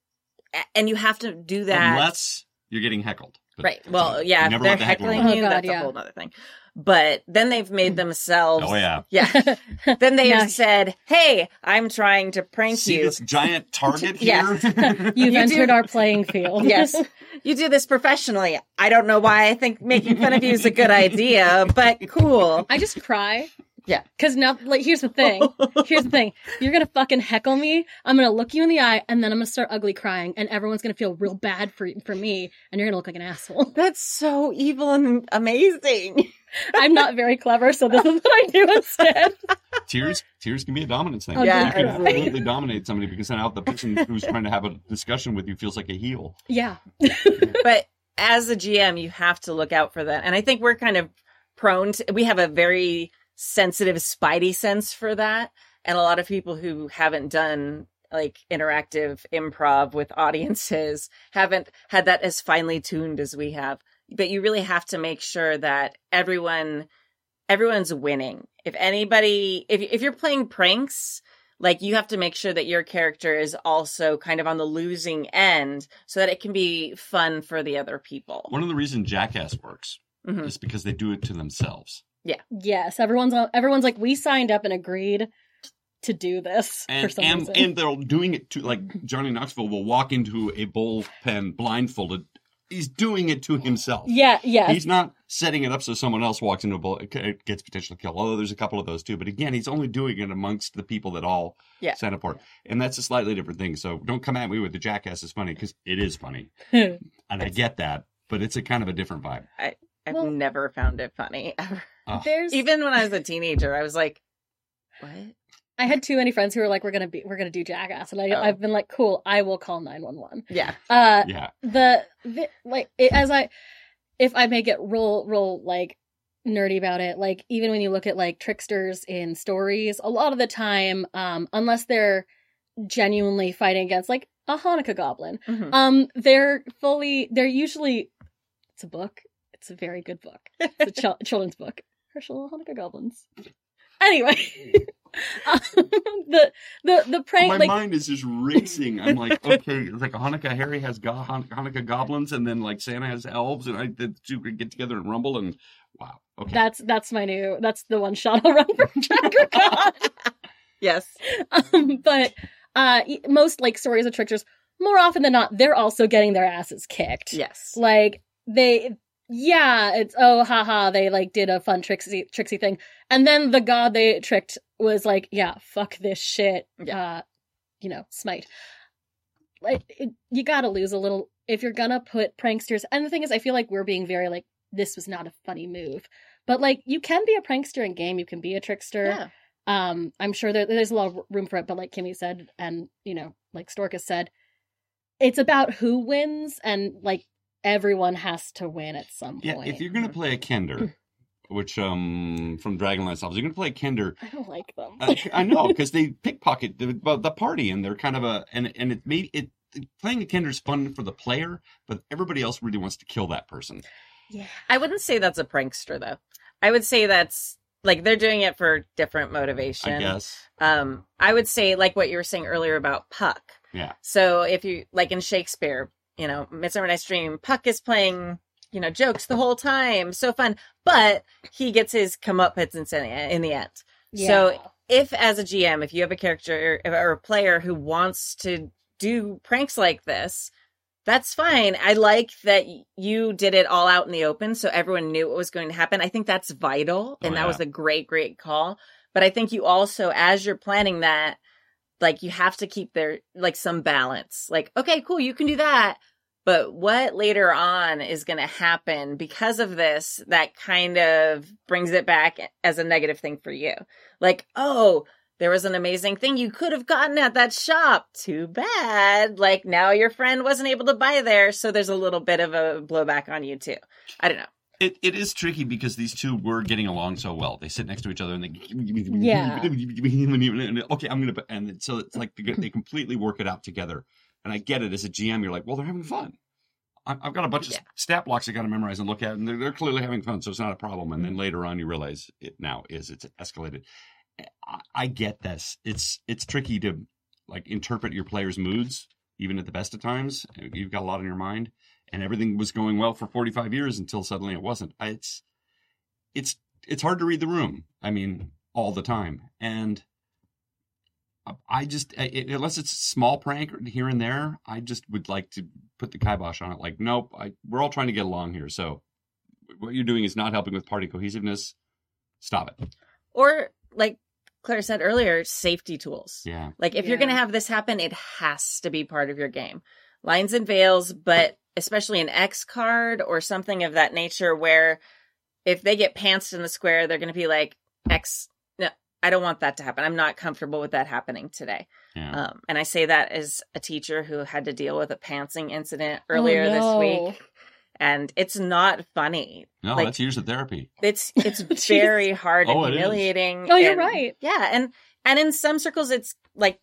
and you have to do that. unless you're getting heckled. But right. Well, yeah, if they're let the heckler heckling win. Oh, you, God, that's yeah. a whole other thing. But then they've made hmm. themselves Oh yeah. Yeah. then they have said, Hey, I'm trying to prank See you. this giant target Yes. here? You've You entered do- our playing field. yes. You do this professionally. I don't know why I think making fun of you is a good idea, but cool. I just cry Yeah. Because now, like, here's the thing. Here's the thing. You're gonna fucking heckle me. I'm gonna look you in the eye, and then I'm gonna start ugly crying, and everyone's gonna feel real bad for for me, and you're gonna look like an asshole. That's so evil and amazing. I'm not very clever, so this is what I do instead. tears tears can be a dominance thing. Oh, Yeah, you can absolutely. absolutely dominate somebody because then now the person who's trying to have a discussion with you feels like a heel. Yeah. but as a GM, you have to look out for that. And I think we're kind of prone to, we have a very sensitive spidey sense for that. And a lot of people who haven't done like interactive improv with audiences haven't had that as finely tuned as we have. But you really have to make sure that everyone, everyone's winning. If anybody, if, if you're playing pranks, like you have to make sure that your character is also kind of on the losing end so that it can be fun for the other people. One of the reasons Jackass works Mhm. is because they do it to themselves. Yeah. Yes. Everyone's everyone's like, we signed up and agreed to do this for And some and, reason. and they're doing it to like Johnny Knoxville will walk into a bullpen blindfolded. He's doing it to himself. yeah. Yeah. He's not setting it up so someone else walks into a bull it gets potentially killed. Although there's a couple of those too, but again, he's only doing it amongst the people that all Yeah. sign up for and that's a slightly different thing. So don't come at me with the jackass is funny because it is funny, and I get that, but it's a kind of a different vibe. I've Well- never found it funny ever. Ah. There's Even when I was a teenager, I was like, what? I had too many friends who were like, "We're gonna be, we're gonna do Jackass," and I, Oh. I've been like, "Cool, I will call nine one one." Yeah. Uh, yeah, the, the like it, as I, if I may get real, real like nerdy about it, like even when you look at like tricksters in stories, a lot of the time, um, unless they're genuinely fighting against like a Hanukkah goblin, Mhm. um, they're fully, they're usually, it's a book. It's a very good book. It's a chil- children's book. Hershel Hanukkah goblins. Anyway, the the the prank my like mind is just racing. I'm like, okay, it's like Hanukkah. Harry has go- Han- Hanukkah goblins, and then like Santa has elves, and I the two could get together and rumble, and wow, okay, that's that's my new that's the one shot I'll run for Tracker Con. Yes. um, but uh, most like stories of tricksters, more often than not, they're also getting their asses kicked. Yes. Like they, yeah, it's oh haha, they like did a fun tricksy tricksy thing, and then the god they tricked was like, yeah, fuck this shit. Yeah. Uh, you know, smite. Like it, you gotta lose a little if you're gonna put pranksters. And the thing is, I feel like we're being very like this was not a funny move, but like you can be a prankster in game, you can be a trickster Yeah. um i'm sure there, there's a lot of room for it but like kimmy said and you know like storkus said it's about who wins and like everyone has to win at some yeah. point If you're gonna play a Kender, which um from Dragonlance novels, you're gonna play a Kender. i don't like them Uh, I know because they pickpocket the, the party, and they're kind of a and and it made it playing a Kender is fun for the player, but everybody else really wants to kill that person. yeah I wouldn't say that's a prankster though. I would say that's like they're doing it for different motivation. I guess. Um, I would say like what you were saying earlier about Puck. Yeah. So if you like in Shakespeare, you know, Midsummer Night's Dream, Puck is playing, you know, jokes the whole time, so fun, but he gets his comeuppance in the in the end. So if as a GM, if you have a character or a player who wants to do pranks like this, that's fine. I like that you did it all out in the open so everyone knew what was going to happen. I think that's vital oh, and Oh, that was a great great call. But I think you also as you're planning that like you have to keep there like some balance. Like okay, cool, you can do that. But what later on is going to happen because of this that kind of brings it back as a negative thing for you? Like, oh, there was an amazing thing you could have gotten at that shop. Too bad. Like, now your friend wasn't able to buy there. So there's a little bit of a blowback on you, too. I don't know. It it is tricky because these two were getting along so well. They sit next to each other and they Yeah. okay, I'm gonna and so it's like they they completely work it out together. And I get it as a GM, you're like, well, they're having fun. I've got a bunch Yeah. of stat blocks I got to memorize and look at, and they're, they're clearly having fun, so it's not a problem. And then mm-hmm. later on, you realize it now is it's escalated. I, I get this. It's it's tricky to like interpret your players' moods, even at the best of times. You've got a lot on your mind, and everything was going well for 45 years until suddenly it wasn't. I- It's it's it's hard to read the room. I mean, all the time, and I just I- unless it's a small prank here and there, I just would like to put the kibosh on it. Like, nope, I, we're all trying to get along here. So what you're doing is not helping with party cohesiveness. Stop it. or like Claire said earlier, safety tools. Yeah. Like if you're going to have this happen, it has to be part of your game. Lines and veils, but especially an X card or something of that nature where if they get pantsed in the square, they're going to be like X. No, I don't want that to happen. I'm not comfortable with that happening today. Yeah. Um, and I say that as a teacher who had to deal with a pantsing incident earlier Oh, no. this week. And it's not funny. no, like- that's years of therapy. It's it's very hard and Oh, it is. humiliating. Oh, you're and- right. Yeah, and and in some circles, it's like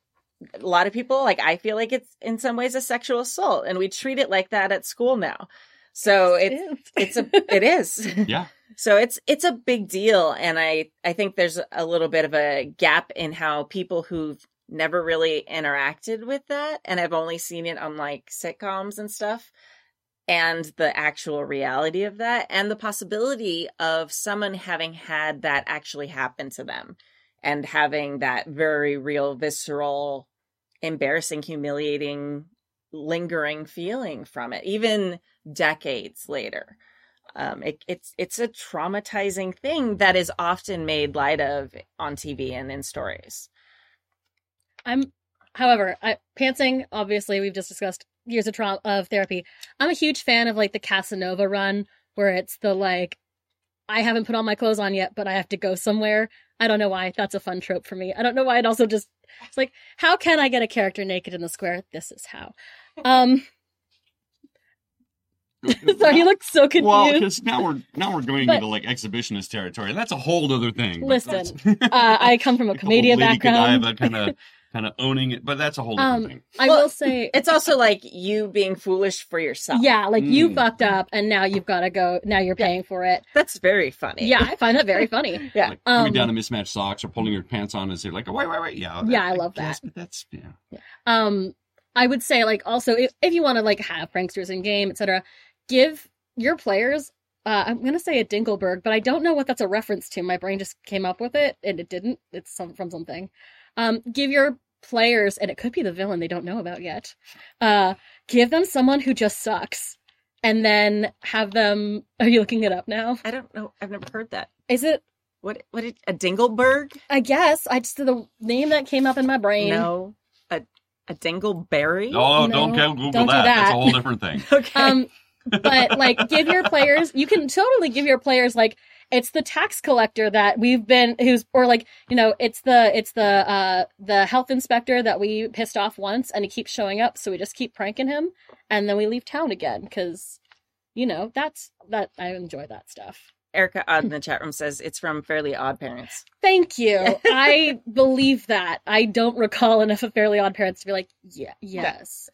a lot of people like I feel like it's in some ways a sexual assault, and we treat it like that at school now. So it's it's a it is. Yeah. So it's it's a big deal, and I I think there's a little bit of a gap in how people who've never really interacted with that and I've only seen it on like sitcoms and stuff and the actual reality of that and the possibility of someone having had that actually happen to them and having that very real visceral embarrassing humiliating lingering feeling from it even decades later um, it, it's it's a traumatizing thing that is often made light of on TV and in stories. I'm, however, I, pantsing. Obviously, we've just discussed years of trauma of therapy. I'm a huge fan of like the Casanova run, where it's the like, I haven't put all my clothes on yet, but I have to go somewhere. I don't know why. That's a fun trope for me. I don't know why. It also just it's like, how can I get a character naked in the square? This is how. Um, sorry, you look so confused. Well, because now we're now we're going But- into like exhibitionist territory, and that's a whole other thing. Listen, uh, I come from a comedian background. kind of kind of owning it, but that's a whole different Um, thing. I Well, will say, It's also like you being foolish for yourself. yeah, like you Mm. fucked up, and now you've got to go. Now you're Yeah. paying for it. that's very funny. Yeah, I find that very funny. yeah. Like putting um, down a mismatched socks or pulling your pants on and say like, wait, wait, wait, yeah, Yeah, I love guess, that. But that's yeah, Um, I would say like also if, if you want to like have pranksters in game, etc., give your players. Uh, I'm gonna say a Dinkleberg, but I don't know what that's a reference to. My brain just came up with it, and it didn't. It's some from something. Um, give your players, and it could be the villain they don't know about yet. Uh, give them someone who just sucks, and then have them. Are you looking it up now? I don't know. I've never heard that. Is it? What what did a Dinkleberg? I guess I just the name that came up in my brain. No. A a Dingleberry? Oh, No, don't go Google don't do that. That's a whole different thing. Okay. Um, but like, give your players. You can totally give your players like it's the tax collector that we've been who's or like you know it's the it's the uh the health inspector that we pissed off once and he keeps showing up so we just keep pranking him and then we leave town again because you know that's that I enjoy that stuff. Erica Odd in the chat room says it's from Fairly Odd Parents. Thank you. I believe that. I don't recall enough of Fairly Odd Parents to be like, yeah, yes.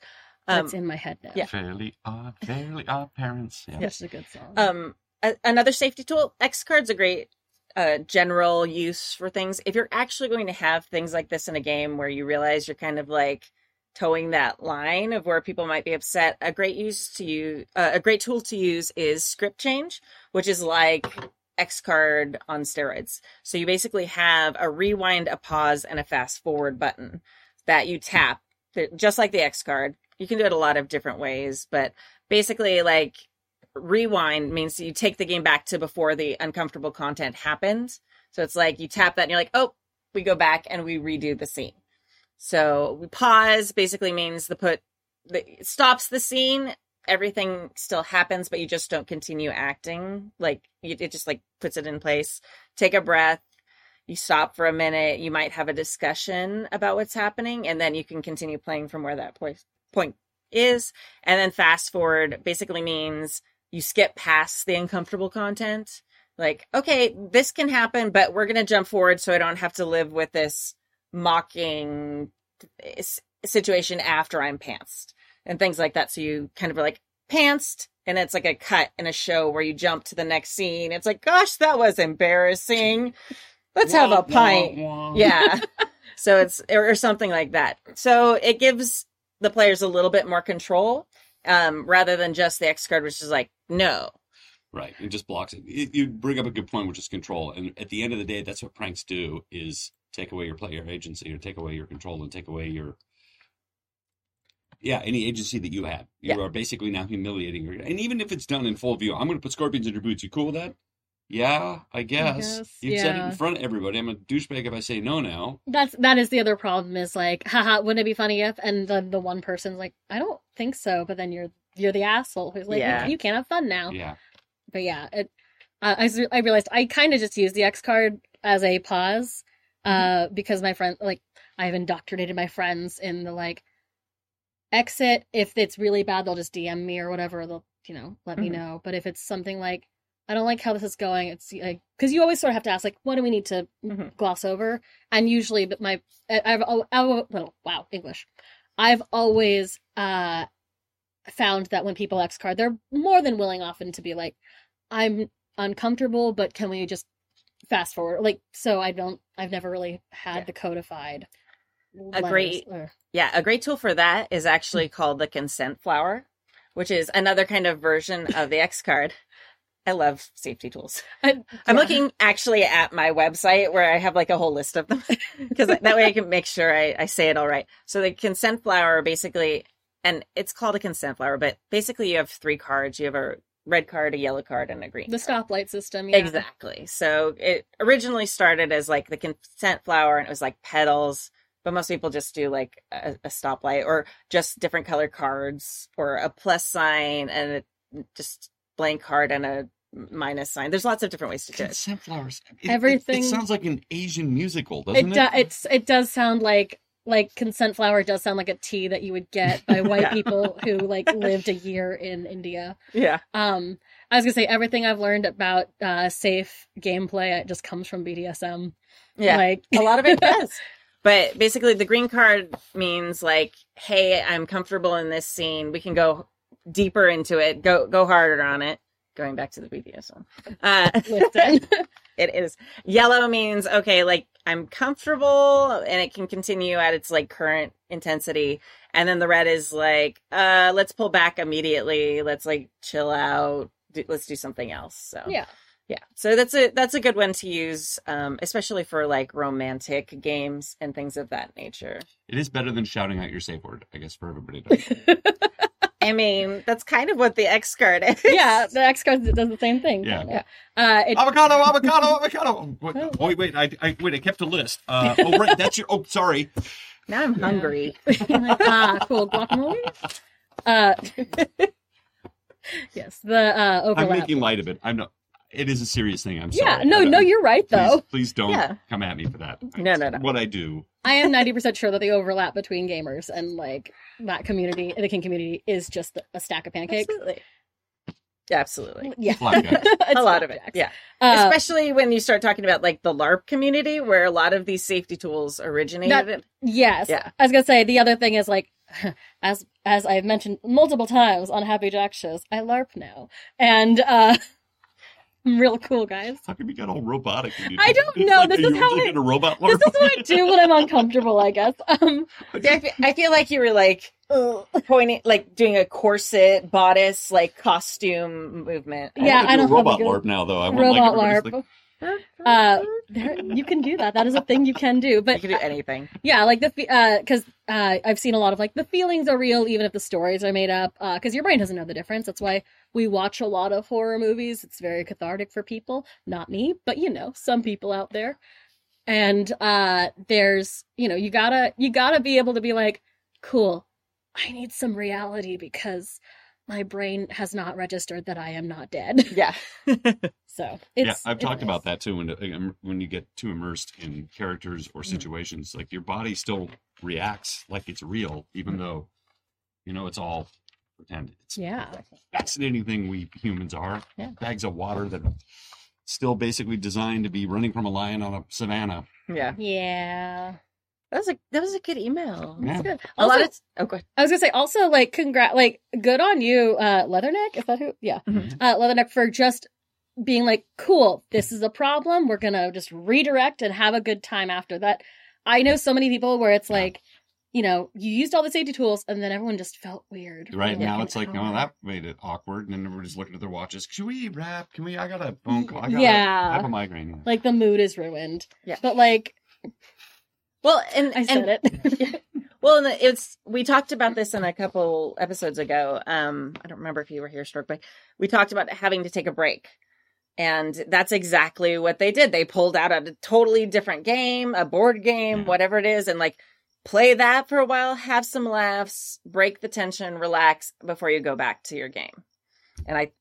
Um, That's in my head now. yeah. Fairly odd, fairly odd parents. Yeah. That's a good song. Um, a- another safety tool. X cards a great uh, general use for things. If you're actually going to have things like this in a game where you realize you're kind of like toeing that line of where people might be upset, a great use to use, uh, a great tool to use is script change, which is like X card on steroids. So you basically have a rewind, a pause, and a fast forward button that you tap, just like the X card. You can do it a lot of different ways, but basically, like rewind means you take the game back to before the uncomfortable content happened. So it's like you tap that and you're like, oh, we go back and we redo the scene. So we pause basically means the put the stops the scene. Everything still happens, but you just don't continue acting. Like it it just like puts it in place. Take a breath. You stop for a minute. You might have a discussion about what's happening, and then you can continue playing from where that point point is. And then fast forward basically means you skip past the uncomfortable content. Like, okay, this can happen, but we're going to jump forward so I don't have to live with this mocking situation after I'm pantsed and things like that. So you kind of are like pantsed and it's like a cut in a show where you jump to the next scene. It's like, gosh, that was embarrassing. Let's have a pint. Yeah. so it's or, or something like that. So it gives the players a little bit more control um, rather than just the X card, which is like, no. Right. It just blocks it. You you bring up a good point, which is control. And at the end of the day, that's what pranks do is take away your player agency or take away your control and take away your yeah, any agency that you have. You Yeah. are basically now humiliating your and even if it's done in full view, I'm gonna put scorpions in your boots. You cool with that? Yeah, I guess. guess, You've said it in front of everybody. I'm a douchebag if I say no now. That's that is the other problem is like, haha, wouldn't it be funny if? And then the one person's like, I don't think so, but then you're you're the asshole who's like, Yeah. you can't have fun now. Yeah. But yeah, it. Uh, I s- I realized I kind of just used the X card as a pause, uh, because my friend like I've indoctrinated my friends in the like exit. If it's really bad, they'll just DM me or whatever. They'll you know let me Mhm. know. But if it's something like I don't like how this is going, it's like because you always sort of have to ask like, what do we need to Mhm. gloss over? And usually, but my I- I've well, wow English. I've always uh found that when people X card, they're more than willing often to be like, I'm uncomfortable, but can we just fast forward? Like, so I don't, I've never really had Yeah. the codified. A great- or- Yeah, a great tool for that is actually called the consent flower, which is another kind of version of the X card. I love safety tools. I, I'm yeah. looking actually at my website where I have like a whole list of them because that way I can make sure I, I say it all right. So the consent flower basically, and it's called a consent flower, but basically you have three cards. You have a red card, a yellow card, and a green. the card. stoplight system. Yeah. Exactly. So it originally started as like the consent flower and it was like petals, but most people just do like a, a stoplight or just different color cards or a plus sign and a just blank card and a minus sign. There's lots of different ways to do it. Consent flowers. It, Everything- It, it sounds like an Asian musical, It doesn't do, it? it's it does sound like like consent flower does sound like a tea that you would get by white Yeah. people who like lived a year in India. Yeah. Um, I was gonna say everything I've learned about uh safe gameplay it just comes from BDSM. Yeah. Like a lot of it does. But basically, the green card means like, "Hey, I'm comfortable in this scene. We can go deeper into it. Go go harder on it." Going back to the BDSM, uh, it is yellow means okay, like I'm comfortable and it can continue at its like current intensity. And then the red is like, uh, let's pull back immediately. Let's like chill out. Do, let's do something else. So yeah. yeah. So that's a that's a good one to use, um, especially for like romantic games and things of that nature. It is better than shouting out your safe word, I guess, for everybody to I mean, that's kind of what the X card is. yeah, the X card does the same thing. Yeah. yeah. Uh, it, avocado, avocado, avocado. Wait, oh, wait, wait, I, I wait, I kept a list. Uh, oh, right, that's your. Oh, sorry. Now I'm hungry. ah, cool guacamole. Uh, yes, the uh, I'm making light of it. I'm not. It is a serious thing. I'm sure. yeah, sorry. no, no, you're right though. please don't Yeah. come at me for that. No, no, no. What I do. I am ninety percent sure that the overlap between gamers and like that community, the king community, is just a stack of pancakes. Absolutely. Yeah, absolutely. Yeah, a lot of it. Yeah. Uh, Especially when you start talking about like the LARP community where a lot of these safety tools originated. Yes. Yeah. I was gonna say the other thing is like, as as I've mentioned multiple times on Happy Jack shows, I LARP now, and uh, I'm real cool, guys. How come you got all robotic? when you I do- don't it's know, Like, this are is how really I- in a robot This is what I do when I'm uncomfortable, I guess. Um, See, I, fe- I feel like you were like pointing, like doing a corset, bodice, like costume movement. Yeah, I I don't do a have a robot good- LARP now, though. I want robot like LARP. like, Uh, there, you can do that. That is a thing you can do. But You can do anything. yeah, like the because uh, I've seen a lot of like the feelings are real even if the stories are made up. Because your brain doesn't know the difference. That's why we watch a lot of horror movies. It's very cathartic for people. Not me, but you know, some people out there. And uh, there's you know you gotta you gotta be able to be like, cool. I need some reality because my brain has not registered that I am not dead. Yeah. So yeah, I've it's talked nice. about that too. When when you get too immersed in characters or Mm. situations, like your body still reacts like it's real, even though you know it's all pretend. It's Yeah. a fascinating thing we humans are. Yeah. Bags of water that are still basically designed to be running from a lion on a savannah. Yeah. Yeah. That was a that was a good email. Yeah. That's good. A Also, lot of oh, go ahead. I was gonna say also like congrat like good on you, uh Leatherneck. Is that who? Yeah. Mhm. Uh Leatherneck for just being like, cool, this is a problem. We're gonna just redirect and have a good time after that. I know so many people where it's Yeah. like, you know, you used all the safety tools and then everyone just felt weird. Right now, it's like, hour. oh, that made it awkward, and then we're looking at their watches. Should we wrap? Can we? I got a phone call. I got Yeah. I have a migraine. like the mood is ruined. Yeah. But like Well, and I said and, it. Well, and it's we talked about this in a couple episodes ago. Um, I don't remember if you were here, Stork, but we talked about having to take a break. And that's exactly what they did. They pulled out a totally different game, a board game, Yeah. whatever it is, and like play that for a while, have some laughs, break the tension, relax before you go back to your game. And I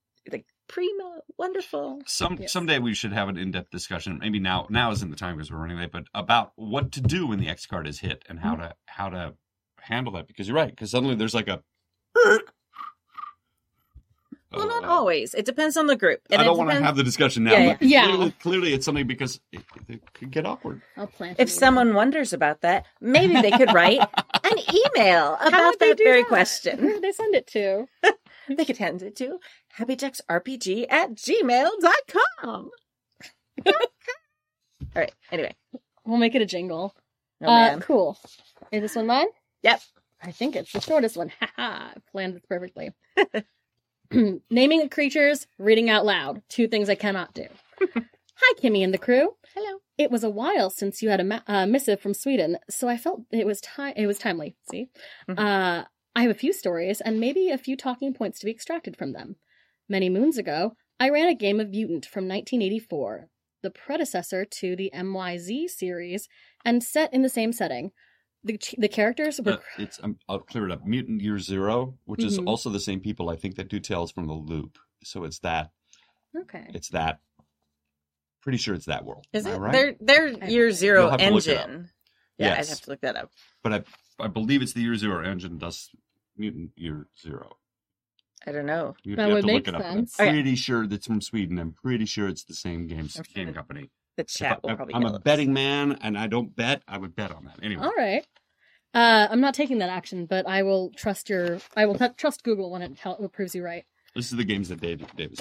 think primo, wonderful. Some Yes. someday we should have an in-depth discussion. Maybe now now isn't the time because we're running late, but about what to do when the X card is hit and how Mm-hmm. to how to handle that. Because you're right. Because suddenly there's like a. Well, not Uh, always. It depends on the group. And I don't want to have the discussion now. Yeah, but yeah. Clearly, clearly, it's something because it, it could get awkward. I'll plant. If an someone wonders about that, maybe they could write an email about that very that? question. Where would they send it to? They could send it to happyjacksrpg at gmail.com. All right. Anyway. We'll make it a jingle. Oh, uh, cool. Is this one mine? Yep. I think it's the shortest one. Ha I planned this perfectly. Naming creatures, reading out loud. Two things I cannot do. Hi, Kimmy and the crew. Hello. It was a while since you had a ma- uh, missive from Sweden, so I felt it was time. It was timely. See, Mhm. uh, I have a few stories and maybe a few talking points to be extracted from them. Many moons ago, I ran a game of Mutant from 1984, the predecessor to the MYZ series, and set in the same setting. The the characters were Uh, it's um, I'll clear it up. Mutant Year Zero, which is Mhm. also the same people I think that do Tales from the Loop. So it's that. okay. It's that. Pretty sure it's that world. Is Am it? right? Their their Okay. year zero You'll have to look it up. engine. Yeah, I'd have to look that up. But I I believe it's the Year Zero engine does Mutant Year Zero. I don't know. You That have would to make look it up. but sense. I'm Okay. pretty sure that's from Sweden. I'm pretty sure it's the same game I'm game company. The If chat will I, probably I'm a this. betting man, and I don't bet. I would bet on that anyway. All right. Uh, I'm not taking that action, but I will trust your. I will t- trust Google when it, tell, it proves you right. This is the games that Dave Davis.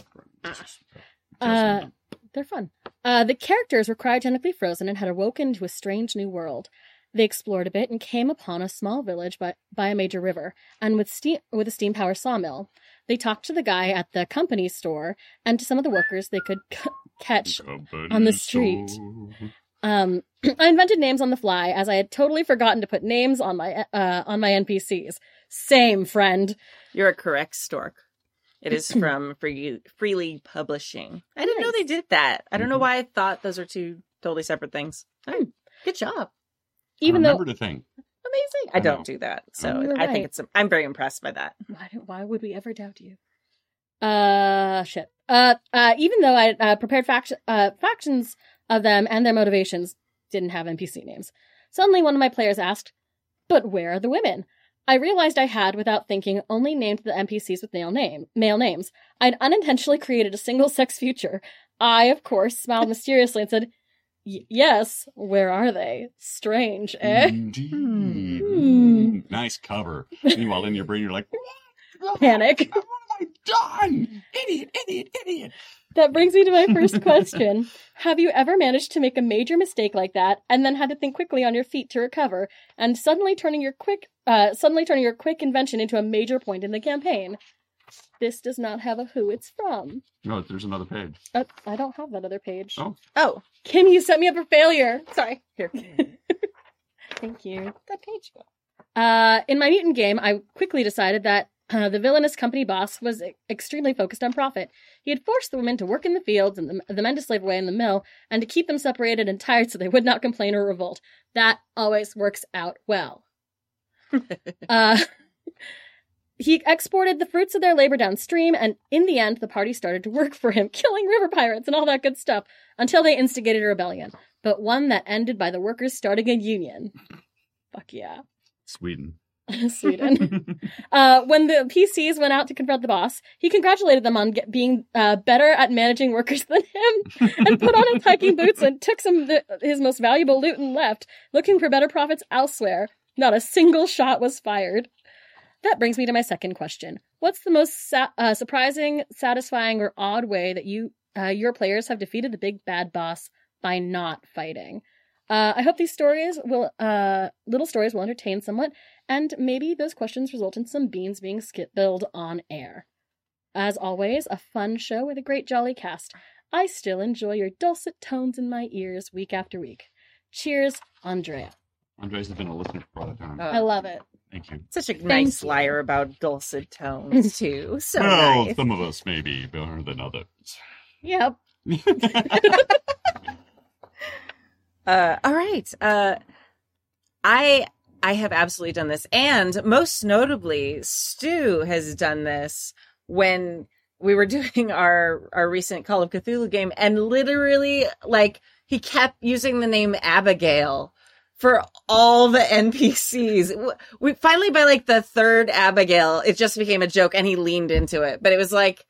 Uh, They're fun. Uh, the characters were cryogenically frozen and had awoken to a strange new world. They explored a bit and came upon a small village by, by a major river, and with steam with a steam power sawmill. They talked to the guy at the company store and to some of the workers they could c- catch on the street. Um, I invented names on the fly as I had totally forgotten to put names on my uh, on my NPCs. Same friend. You're a correct stork. It is from Free, Freely Publishing. I didn't know they did that. I don't know Mhm. why I thought those are two totally separate things. Good job. Even though remember the thing. Amazing. I, I don't know. do that. So You're I right. think it's, I'm very impressed by that. why, why would we ever doubt you? Uh, shit. Uh, uh, even though I uh, prepared faction, uh, factions of them and their motivations didn't have NPC names. Suddenly, one of my players asked, "But where are the women?" I realized I had, without thinking, only named the NPCs with male name, male names. I'd unintentionally created a single-sex future. I, of course, smiled mysteriously and said, "Y- "Yes, where are they? Strange, eh?" Indeed. Hmm. Nice cover. Meanwhile, in your brain, you're like, what? Panic. What have I done? Idiot, idiot, idiot. That brings me to my first question. Have you ever managed to make a major mistake like that and then had to think quickly on your feet to recover and suddenly turning your quick uh suddenly turning your quick invention into a major point in the campaign? This does not have a who it's from. No, there's another page. Uh, I don't have that other page. Oh. Oh, Kim, you set me up for failure. sorry. Here. Thank you. that page go? Uh, in my mutant game, I quickly decided that uh, the villainous company boss was extremely focused on profit. He had forced the women to work in the fields and the, the men to slave away in the mill, and to keep them separated and tired so they would not complain or revolt. That always works out well. uh, he exported the fruits of their labor downstream, and in the end, the party started to work for him, killing river pirates and all that good stuff, until they instigated a rebellion. But one that ended by the workers starting a union. Fuck yeah. Sweden. Sweden. Uh, when the PCs went out to confront the boss, he congratulated them on get, being uh, better at managing workers than him, and put on his hiking boots and took some of the, his most valuable loot and left, looking for better profits elsewhere. Not a single shot was fired. That brings me to my second question: What's the most sa- uh, surprising, satisfying, or odd way that you uh, your players have defeated the big bad boss by not fighting? Uh, I hope these stories will, uh, little stories will entertain somewhat, and maybe those questions result in some beans being spilled on air. As always, a fun show with a great jolly cast. I still enjoy your dulcet tones in my ears week after week. Cheers, Andrea. Andrea's been a listener for all the time. Oh. I love it. Thank you. Such a nice you. liar about dulcet tones, too. So well, nice. some of us may be better than others. Yep. Uh, all right. Uh, I I have absolutely done this, and most notably, Stu has done this when we were doing our our recent Call of Cthulhu game, and literally, like, he kept using the name Abigail for all the NPCs. We finally, by like the third Abigail, it just became a joke, and he leaned into it. But it was like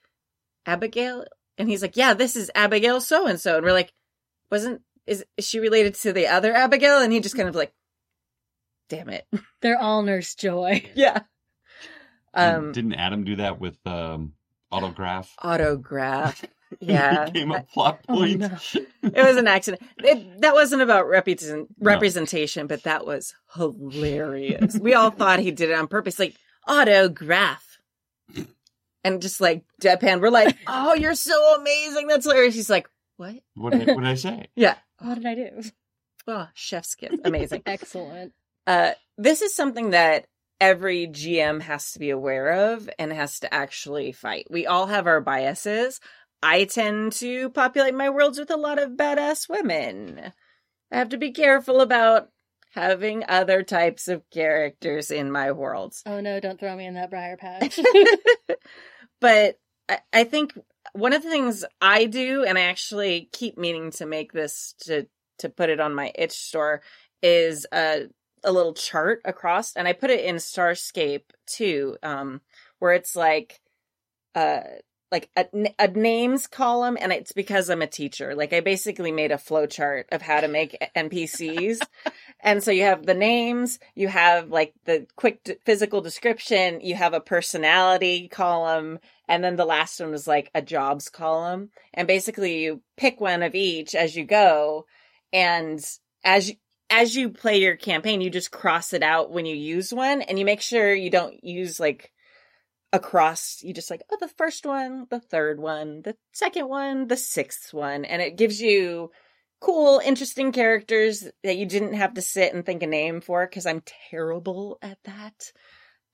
Abigail, and he's like, "Yeah, this is Abigail so and so," and we're like, "Wasn't is, is she related to the other Abigail?" And he just kind of like, "Damn it, They're all Nurse Joy. yeah." Um, Didn't Adam do that with um, autograph? autograph. Yeah, It became a plot Oh, no. it was an accident. It, that wasn't about represent, representation, but that was hilarious. we all thought he did it on purpose, like autograph. And just like deadpan, we're like, "Oh, you're so amazing! That's hilarious." He's like, "What?" What did, I, what did I say? Yeah. What did I do? Oh, chef's kiss, amazing. Excellent. Uh, this is something that every GM has to be aware of and has to actually fight. We all have our biases. I tend to populate my worlds with a lot of badass women. I have to be careful about having other types of characters in my worlds. Oh no, don't throw me in that briar patch. but I, I think one of the things I do, and I actually keep meaning to make this to to put it on my itch store, is a a little chart across, and I put it in Starscape too, um, where it's like, uh, like a, a names column, and it's because I'm a teacher. Like I basically made a flow chart of how to make NPCs. And so you have the names, you have like the quick d- physical description, you have a personality column, and then the last one was like a jobs column. And basically you pick one of each as you go. And as you, as you play your campaign, you just cross it out when you use one and you make sure you don't use like across, you just like, oh, the first one, the third one, the second one, the sixth one. And it gives you cool, interesting characters that you didn't have to sit and think a name for because I'm terrible at that.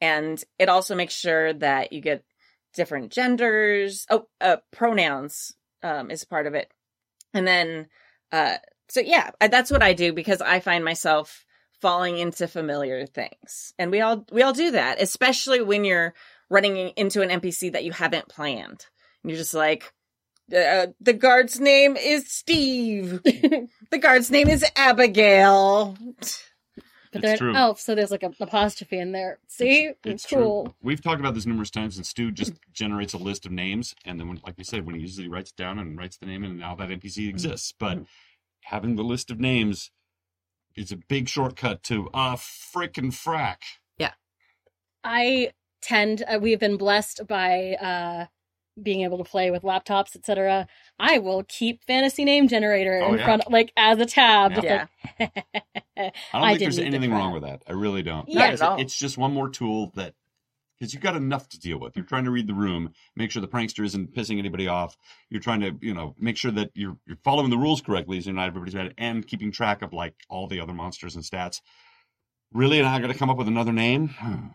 And it also makes sure that you get different genders. Oh, uh, pronouns um, is part of it. And then, uh, so yeah, that's what I do because I find myself falling into familiar things. And we all, we all do that, especially when you're running into an NPC that you haven't planned. And you're just like, uh, the guard's name is Steve. the guard's name is Abigail. But they're It's true. an elf, so there's like an apostrophe in there. See? It's cool. true. We've talked about this numerous times, and Stu just generates a list of names, and then, when, like we said, when he usually writes it down and writes the name, and now that NPC exists. But having the list of names is a big shortcut to uh frickin' frack. Yeah, I tend uh, we've been blessed by uh being able to play with laptops, etc. I will keep fantasy name generator Oh, in yeah. front like as a tab. just Yeah. like- I don't think didn't there's anything wrong with that. I really don't. Not at it's, all. it's just one more tool that because you've got enough to deal with. You're trying to read the room, make sure the prankster isn't pissing anybody off. You're trying to, you know, make sure that you're you're following the rules correctly, so not everybody's bad, and keeping track of like all the other monsters and stats. Really, and I got to come up with another name.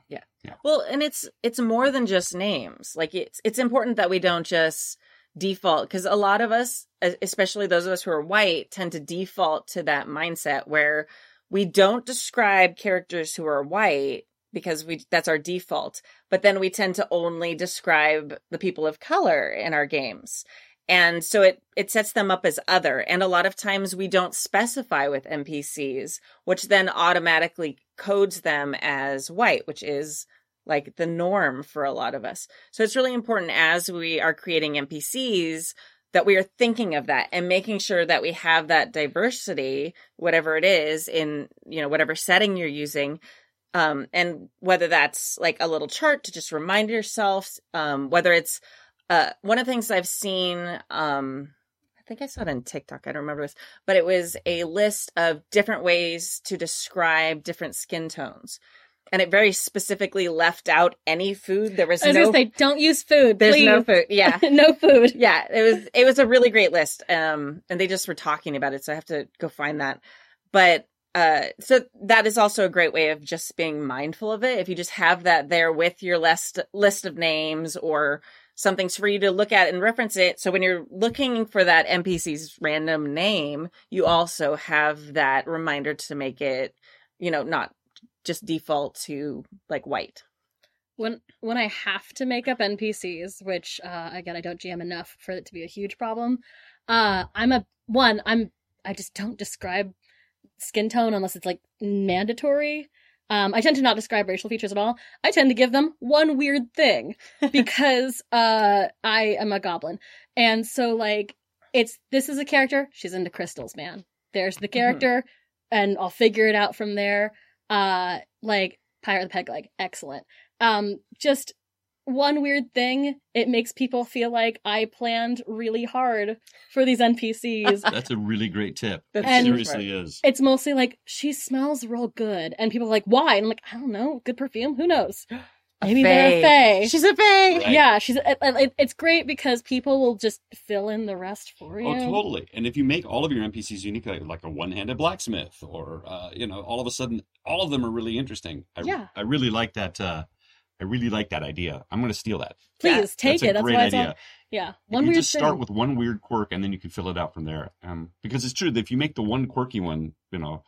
Yeah. Well, and it's it's more than just names. Like it's it's important that we don't just default because a lot of us, especially those of us who are white, tend to default to that mindset where we don't describe characters who are white because we that's our default. But then we tend to only describe the people of color in our games. And so it it sets them up as other. And a lot of times we don't specify with NPCs, which then automatically codes them as white, which is like the norm for a lot of us. So it's really important as we are creating NPCs that we are thinking of that and making sure that we have that diversity, whatever it is in, you know, whatever setting you're using. Um, and whether that's like a little chart to just remind yourself, um, whether it's, uh, one of the things I've seen, um, I think I saw it on TikTok. I don't remember this, but it was a list of different ways to describe different skin tones. And it very specifically left out any food. There was, I was no, say, don't use food. there's please. no food. Yeah. no food. yeah. It was, it was a really great list. Um, and they just were talking about it. So I have to go find that. But, uh, so that is also a great way of just being mindful of it. If you just have that there with your list, list of names or something's for you to look at and reference it. So when you're looking for that NPC's random name, you also have that reminder to make it, you know, not just default to like white. when when I have to make up NPCs, which uh, again I don't GM enough for it to be a huge problem. Uh, I'm a one. I'm I just don't describe skin tone unless it's like mandatory. Um, I tend to not describe racial features at all. I tend to give them one weird thing because uh, I am a goblin, and so like it's this is a character. She's into crystals, man. There's the character, and I'll figure it out from there. Uh, like Pirate of the Peg Leg, excellent. Um, just one weird thing, it makes people feel like I planned really hard for these NPCs. That's a really great tip. That's It And- seriously is. it's mostly like she smells real good, and people are like, "Why?" And I'm like, "I don't know, good perfume. Who knows? Maybe they're a fae." She's a fae. Right. Yeah, she's. It, it, it's great because people will just fill in the rest for you. Oh, totally. And if you make all of your NPCs unique, like, like a one-handed blacksmith, or uh, you know, all of a sudden, all of them are really interesting. I, Yeah. I really like that. Uh, I really like that idea. I'm going to steal that. Please take That's a it. That's great idea. Yeah, If one you weird just thing. start with one weird quirk, and then you can fill it out from there. Um, because it's true that if you make the one quirky one, you know,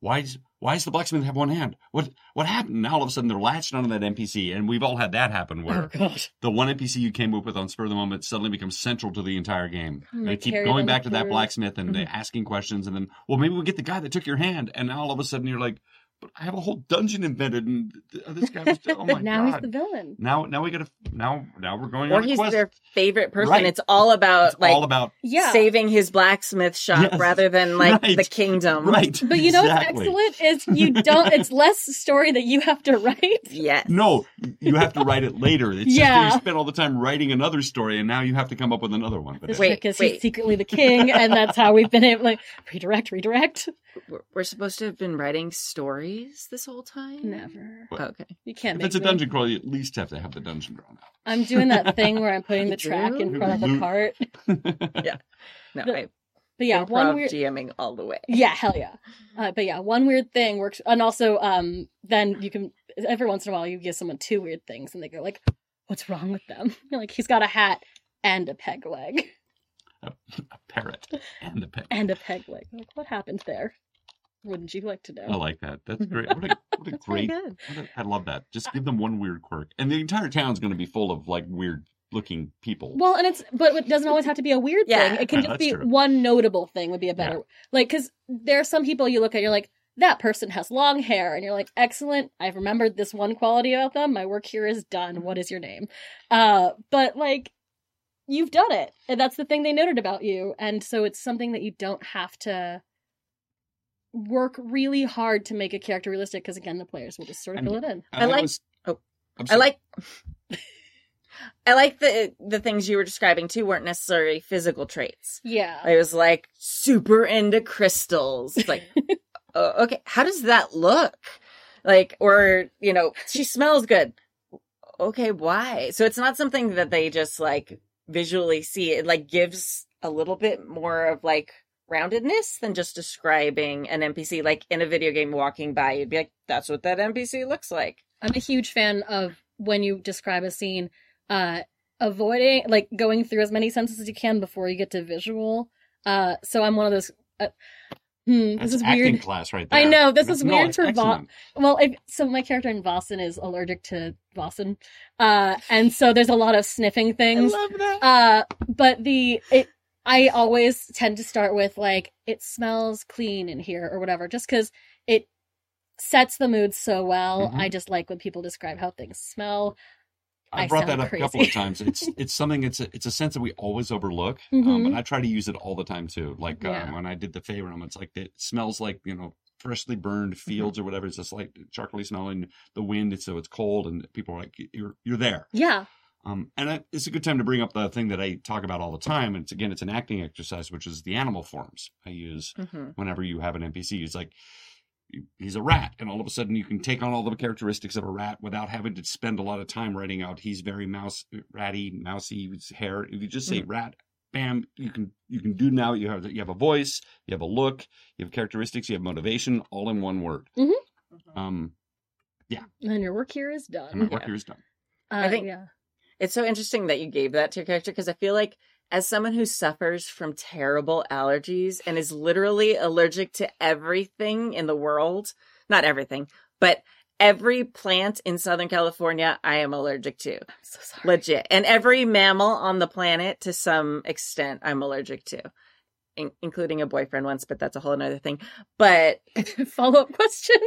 why is why does the blacksmith have one hand? What what happened? Now all of a sudden they're latched onto that NPC, and we've all had that happen where oh the one NPC you came up with on spur of the moment suddenly becomes central to the entire game. They keep going back to that blacksmith and Mhm. they asking questions, and then well maybe we'll get the guy that took your hand, and now all of a sudden you're like, but I have a whole dungeon invented, and this guy was oh my now god. Now he's the villain. Now now we gotta now now we're going Or on a he's quest. their favorite person. Right. It's all about it's like all about Yeah. saving his blacksmith shop Yes. rather than like Right. the kingdom. right. But you know exactly. what's excellent is you don't. It's less story that you have to write. Yes. No, you have to write it later. It's Yeah. that you spent all the time writing another story, and now you have to come up with another one. But Wait, because is wait. he's secretly the king, and that's how we've been able to like, redirect, redirect. We're- We're supposed to have been writing stories this whole time? Never. What? Okay. You can't if make it's a me. dungeon crawl, you at least have to have the dungeon drawn out. I'm doing that thing where I'm putting the track in front of the Loot. cart. out. No, The- I But yeah, improv one weird. GMing all the way. Yeah, hell yeah. Uh, but yeah, one weird thing works, and also, um, then you can every once in a while you give someone two weird things, and they go like, "What's wrong with them?" You're like, "He's got a hat and a peg leg, a parrot and a pet. and a peg leg." Like, what happened there? Wouldn't you like to know? I like that. That's great. What a, what a That's great. good. what a- I love that. Just give them one weird quirk, and the entire town's going to be full of like weird looking people. Well, and it's but it doesn't always have to be a weird Yeah. thing. It can Yeah, just be true. one notable thing would be a better like because there are some people you look at you're like that person has long hair and you're like excellent I've remembered this one quality about them my work here is done what is your name uh but like you've done it and that's the thing they noted about you and so it's something that you don't have to work really hard to make a character realistic because again the players will just sort of And- fill it in And I like- was- oh, I'm I sorry. like I like the the things you were describing too weren't necessarily physical traits. yeah I was like super into crystals. It's like, uh, okay, how does that look? Like, or you know, she smells good. Okay, why? So it's not something that they just like visually see. It like gives a little bit more of like roundedness than just describing an NPC. Like in a video game, walking by, you'd be like, "That's what that NPC looks like." I'm a huge fan of when you describe a scene, uh, avoiding like going through as many senses as you can before you get to visual. Uh, so I'm one of those. Uh, hmm, That's this is acting weird. class right there. I know, this is No, weird it's for Boston. excellent. Well, if, so my character in Boston is allergic to Boston, uh, and so there's a lot of sniffing things. love that. Uh, but the it, I always tend to start with like it smells clean in here or whatever, just because it sets the mood so well. Mhm. I just like when people describe how things smell. I I brought that up a couple of times. It's it's something. It's a, it's a sense that we always overlook, um, Mhm. and I try to use it all the time too. Like Yeah. um, when I did the Fey Realm, it's like it smells like you know freshly burned Mm-hmm. fields or whatever. It's just like charcoaly smelling. The wind, it's so it's cold, and people are like you're you're there. Yeah, Um, and I, it's a good time to bring up the thing that I talk about all the time. It's again, it's an acting exercise, which is the animal forms I use hmm whenever you have an NPC. It's like he's a rat, and all of a sudden you can take on all the characteristics of a rat without having to spend a lot of time writing out he's very mouse ratty, mousy hair. If you just say rat, bam, you can you can do now. You have you have a voice, you have a look, you have characteristics, you have motivation, all in one word. Mhm. Um, yeah. and your work here is done. and my done. work here is done. Uh, I think- yeah. It's so interesting that you gave that to your character because I feel like as someone who suffers from terrible allergies and is literally allergic to everything in the world, not everything, but every plant in Southern California, I am allergic to. So sorry. Legit. And every mammal on the planet, to some extent, I'm allergic to, in- including a boyfriend once, but that's a whole other thing. But Follow up questions.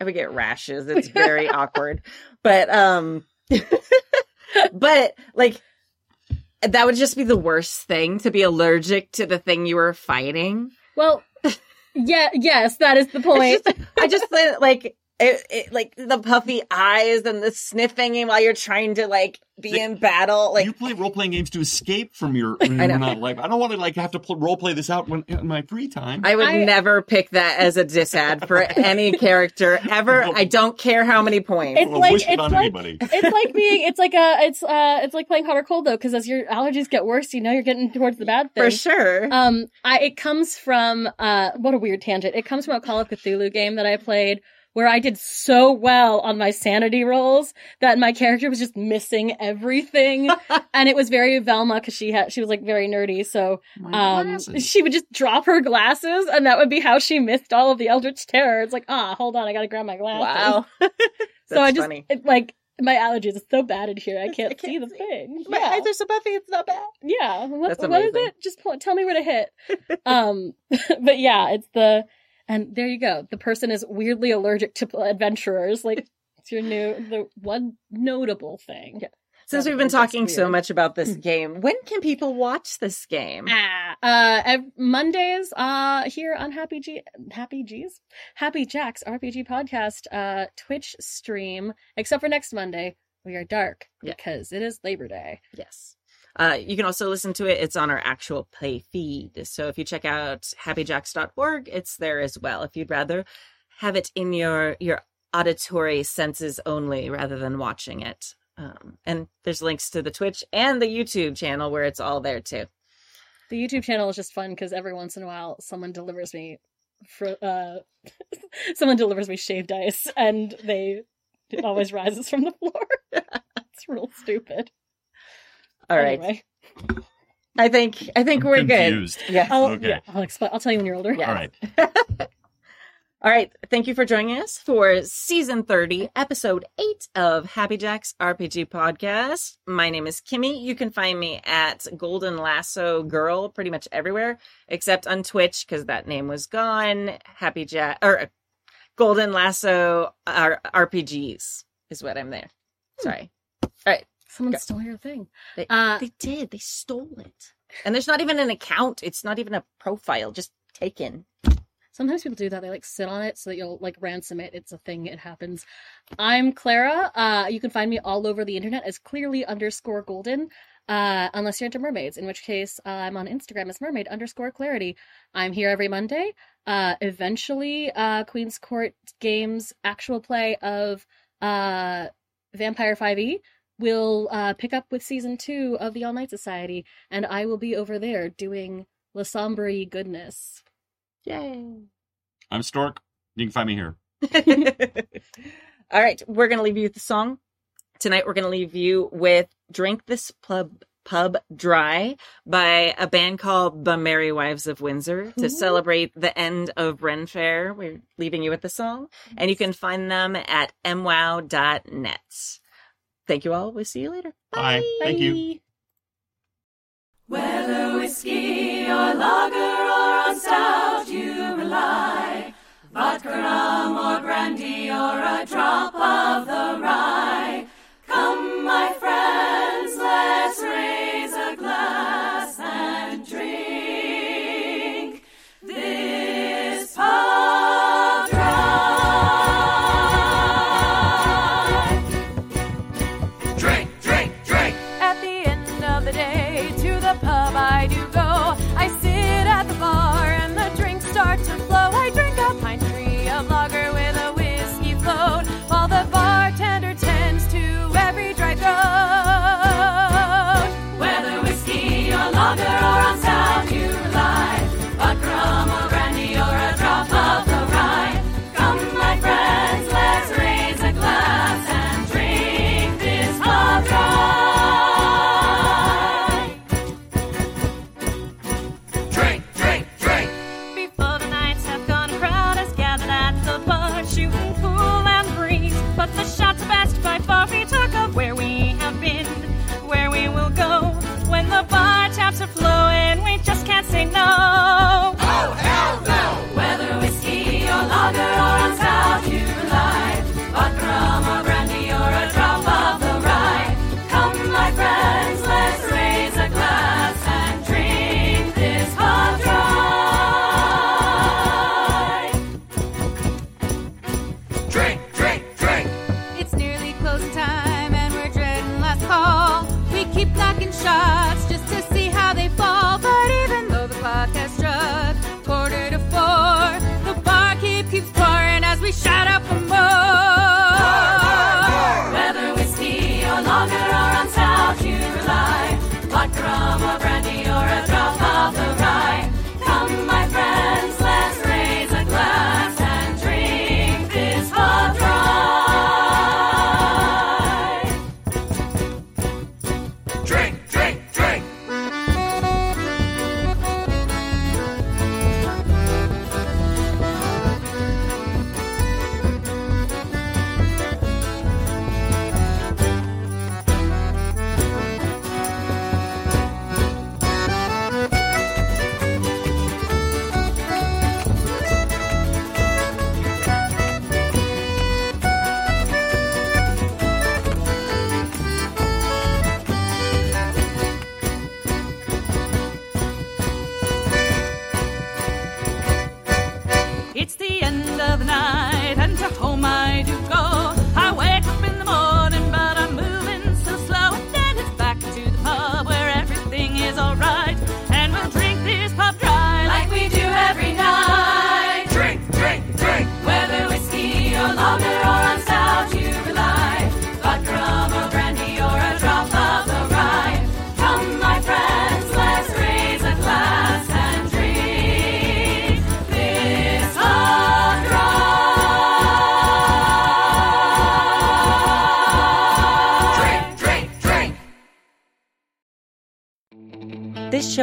I would get rashes. It's very awkward. But um but like that would just be the worst thing to be allergic to the thing you were fighting. Well, yeah, yes, that is the point. Just- I just like it, it, like the puffy eyes and the sniffing while you're trying to like be See, in battle. Like you play role playing games to escape from your when I not like I don't want to like have to pl- role play this out when in my free time. I would I- never pick that as a disad for any character ever. I don't care how many points. It's like- wish it it's on like- it's like being it's like a it's uh it's like playing hot or cold though because as your allergies get worse you know you're getting towards the bad thing for sure. um i it comes from uh what a weird tangent it comes from a call of cthulhu game that i played where i did so well on my sanity rolls that my character was just missing everything and it was very velma because she had she was like very nerdy so um she would just drop her glasses and that would be how she missed all of the eldritch terror it's like ah hold on i gotta grab my glasses wow. so I just it, like my allergies. are so bad in here. I can't, I can't see the see. thing. My yeah. eyes are so puffy, it's not bad. yeah. What, what is it? Just tell me where to hit. um, but yeah, it's the and there you go. The person is weirdly allergic to adventurers. Like it's your new the one notable thing. Yeah. Since we've been talking so much about this game, when can people watch this game? Ah, uh, Mondays, uh, here on Happy G, Happy G's, Happy Jack's RPG podcast, uh, Twitch stream. Except for next Monday, we are dark Yeah. because it is Labor Day. Yes. Uh, you can also listen to it. It's on our actual play feed. So if you check out happyjacks.org, it's there as well. If you'd rather have it in your your auditory senses only rather than watching it. Um, and there's links to the Twitch and the YouTube channel where it's all there too. The YouTube channel is just fun because every once in a while someone delivers me, fr- uh, someone delivers me shaved ice, and they it always rises from the floor. it's real stupid. All right. Anyway, I think I think I'm we're confused. good. Yeah. I'll, Okay. yeah, I'll explain. I'll tell you when you're older. Yeah. All right. All right. Thank you for joining us for season 30, episode 8 of Happy Jacks RPG podcast. My name is Kimmy. You can find me at Golden Lasso Girl pretty much everywhere except on Twitch because that name was gone. Happy Jack or uh, Golden Lasso R- RPGs is what I'm there. Sorry. Someone Go. stole your thing. They, Uh, they did. They stole it. And there's not even an account. It's not even a profile, just taken. Sometimes people do that. They like sit on it so that you'll like ransom it. It's a thing. It happens. I'm Clara. Uh, you can find me all over the internet as clearly underscore golden. Uh, unless you're into mermaids, in which case uh, I'm on Instagram as mermaid underscore clarity. I'm here every Monday. Uh, eventually, uh, Queen's Court Games actual play of uh, Vampire 5e will uh, pick up with season two of the All Night Society, and I will be over there doing Lasombra goodness. Yay. I'm Stork. You can find me here. All right, we're going to leave you with the song. Tonight, we're going to leave you with Drink This Pub, Pub Dry by a band called The Merry Wives of Windsor to Ooh. celebrate the end of Ren Fair. We're leaving you with the song, and you can find them at mwow.net. Thank you all. We'll see you later. Bye. Thank you. Whether whiskey or lager or on stout you rely, vodka, rum or brandy or a drop of the rye.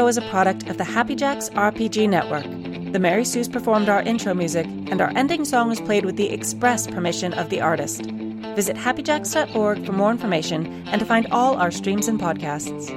is a product of the Happy Jacks RPG Network. The Mary Sue's performed our intro music, and our ending song was played with the express permission of the artist. Visit happyjacks.org for more information and to find all our streams and podcasts.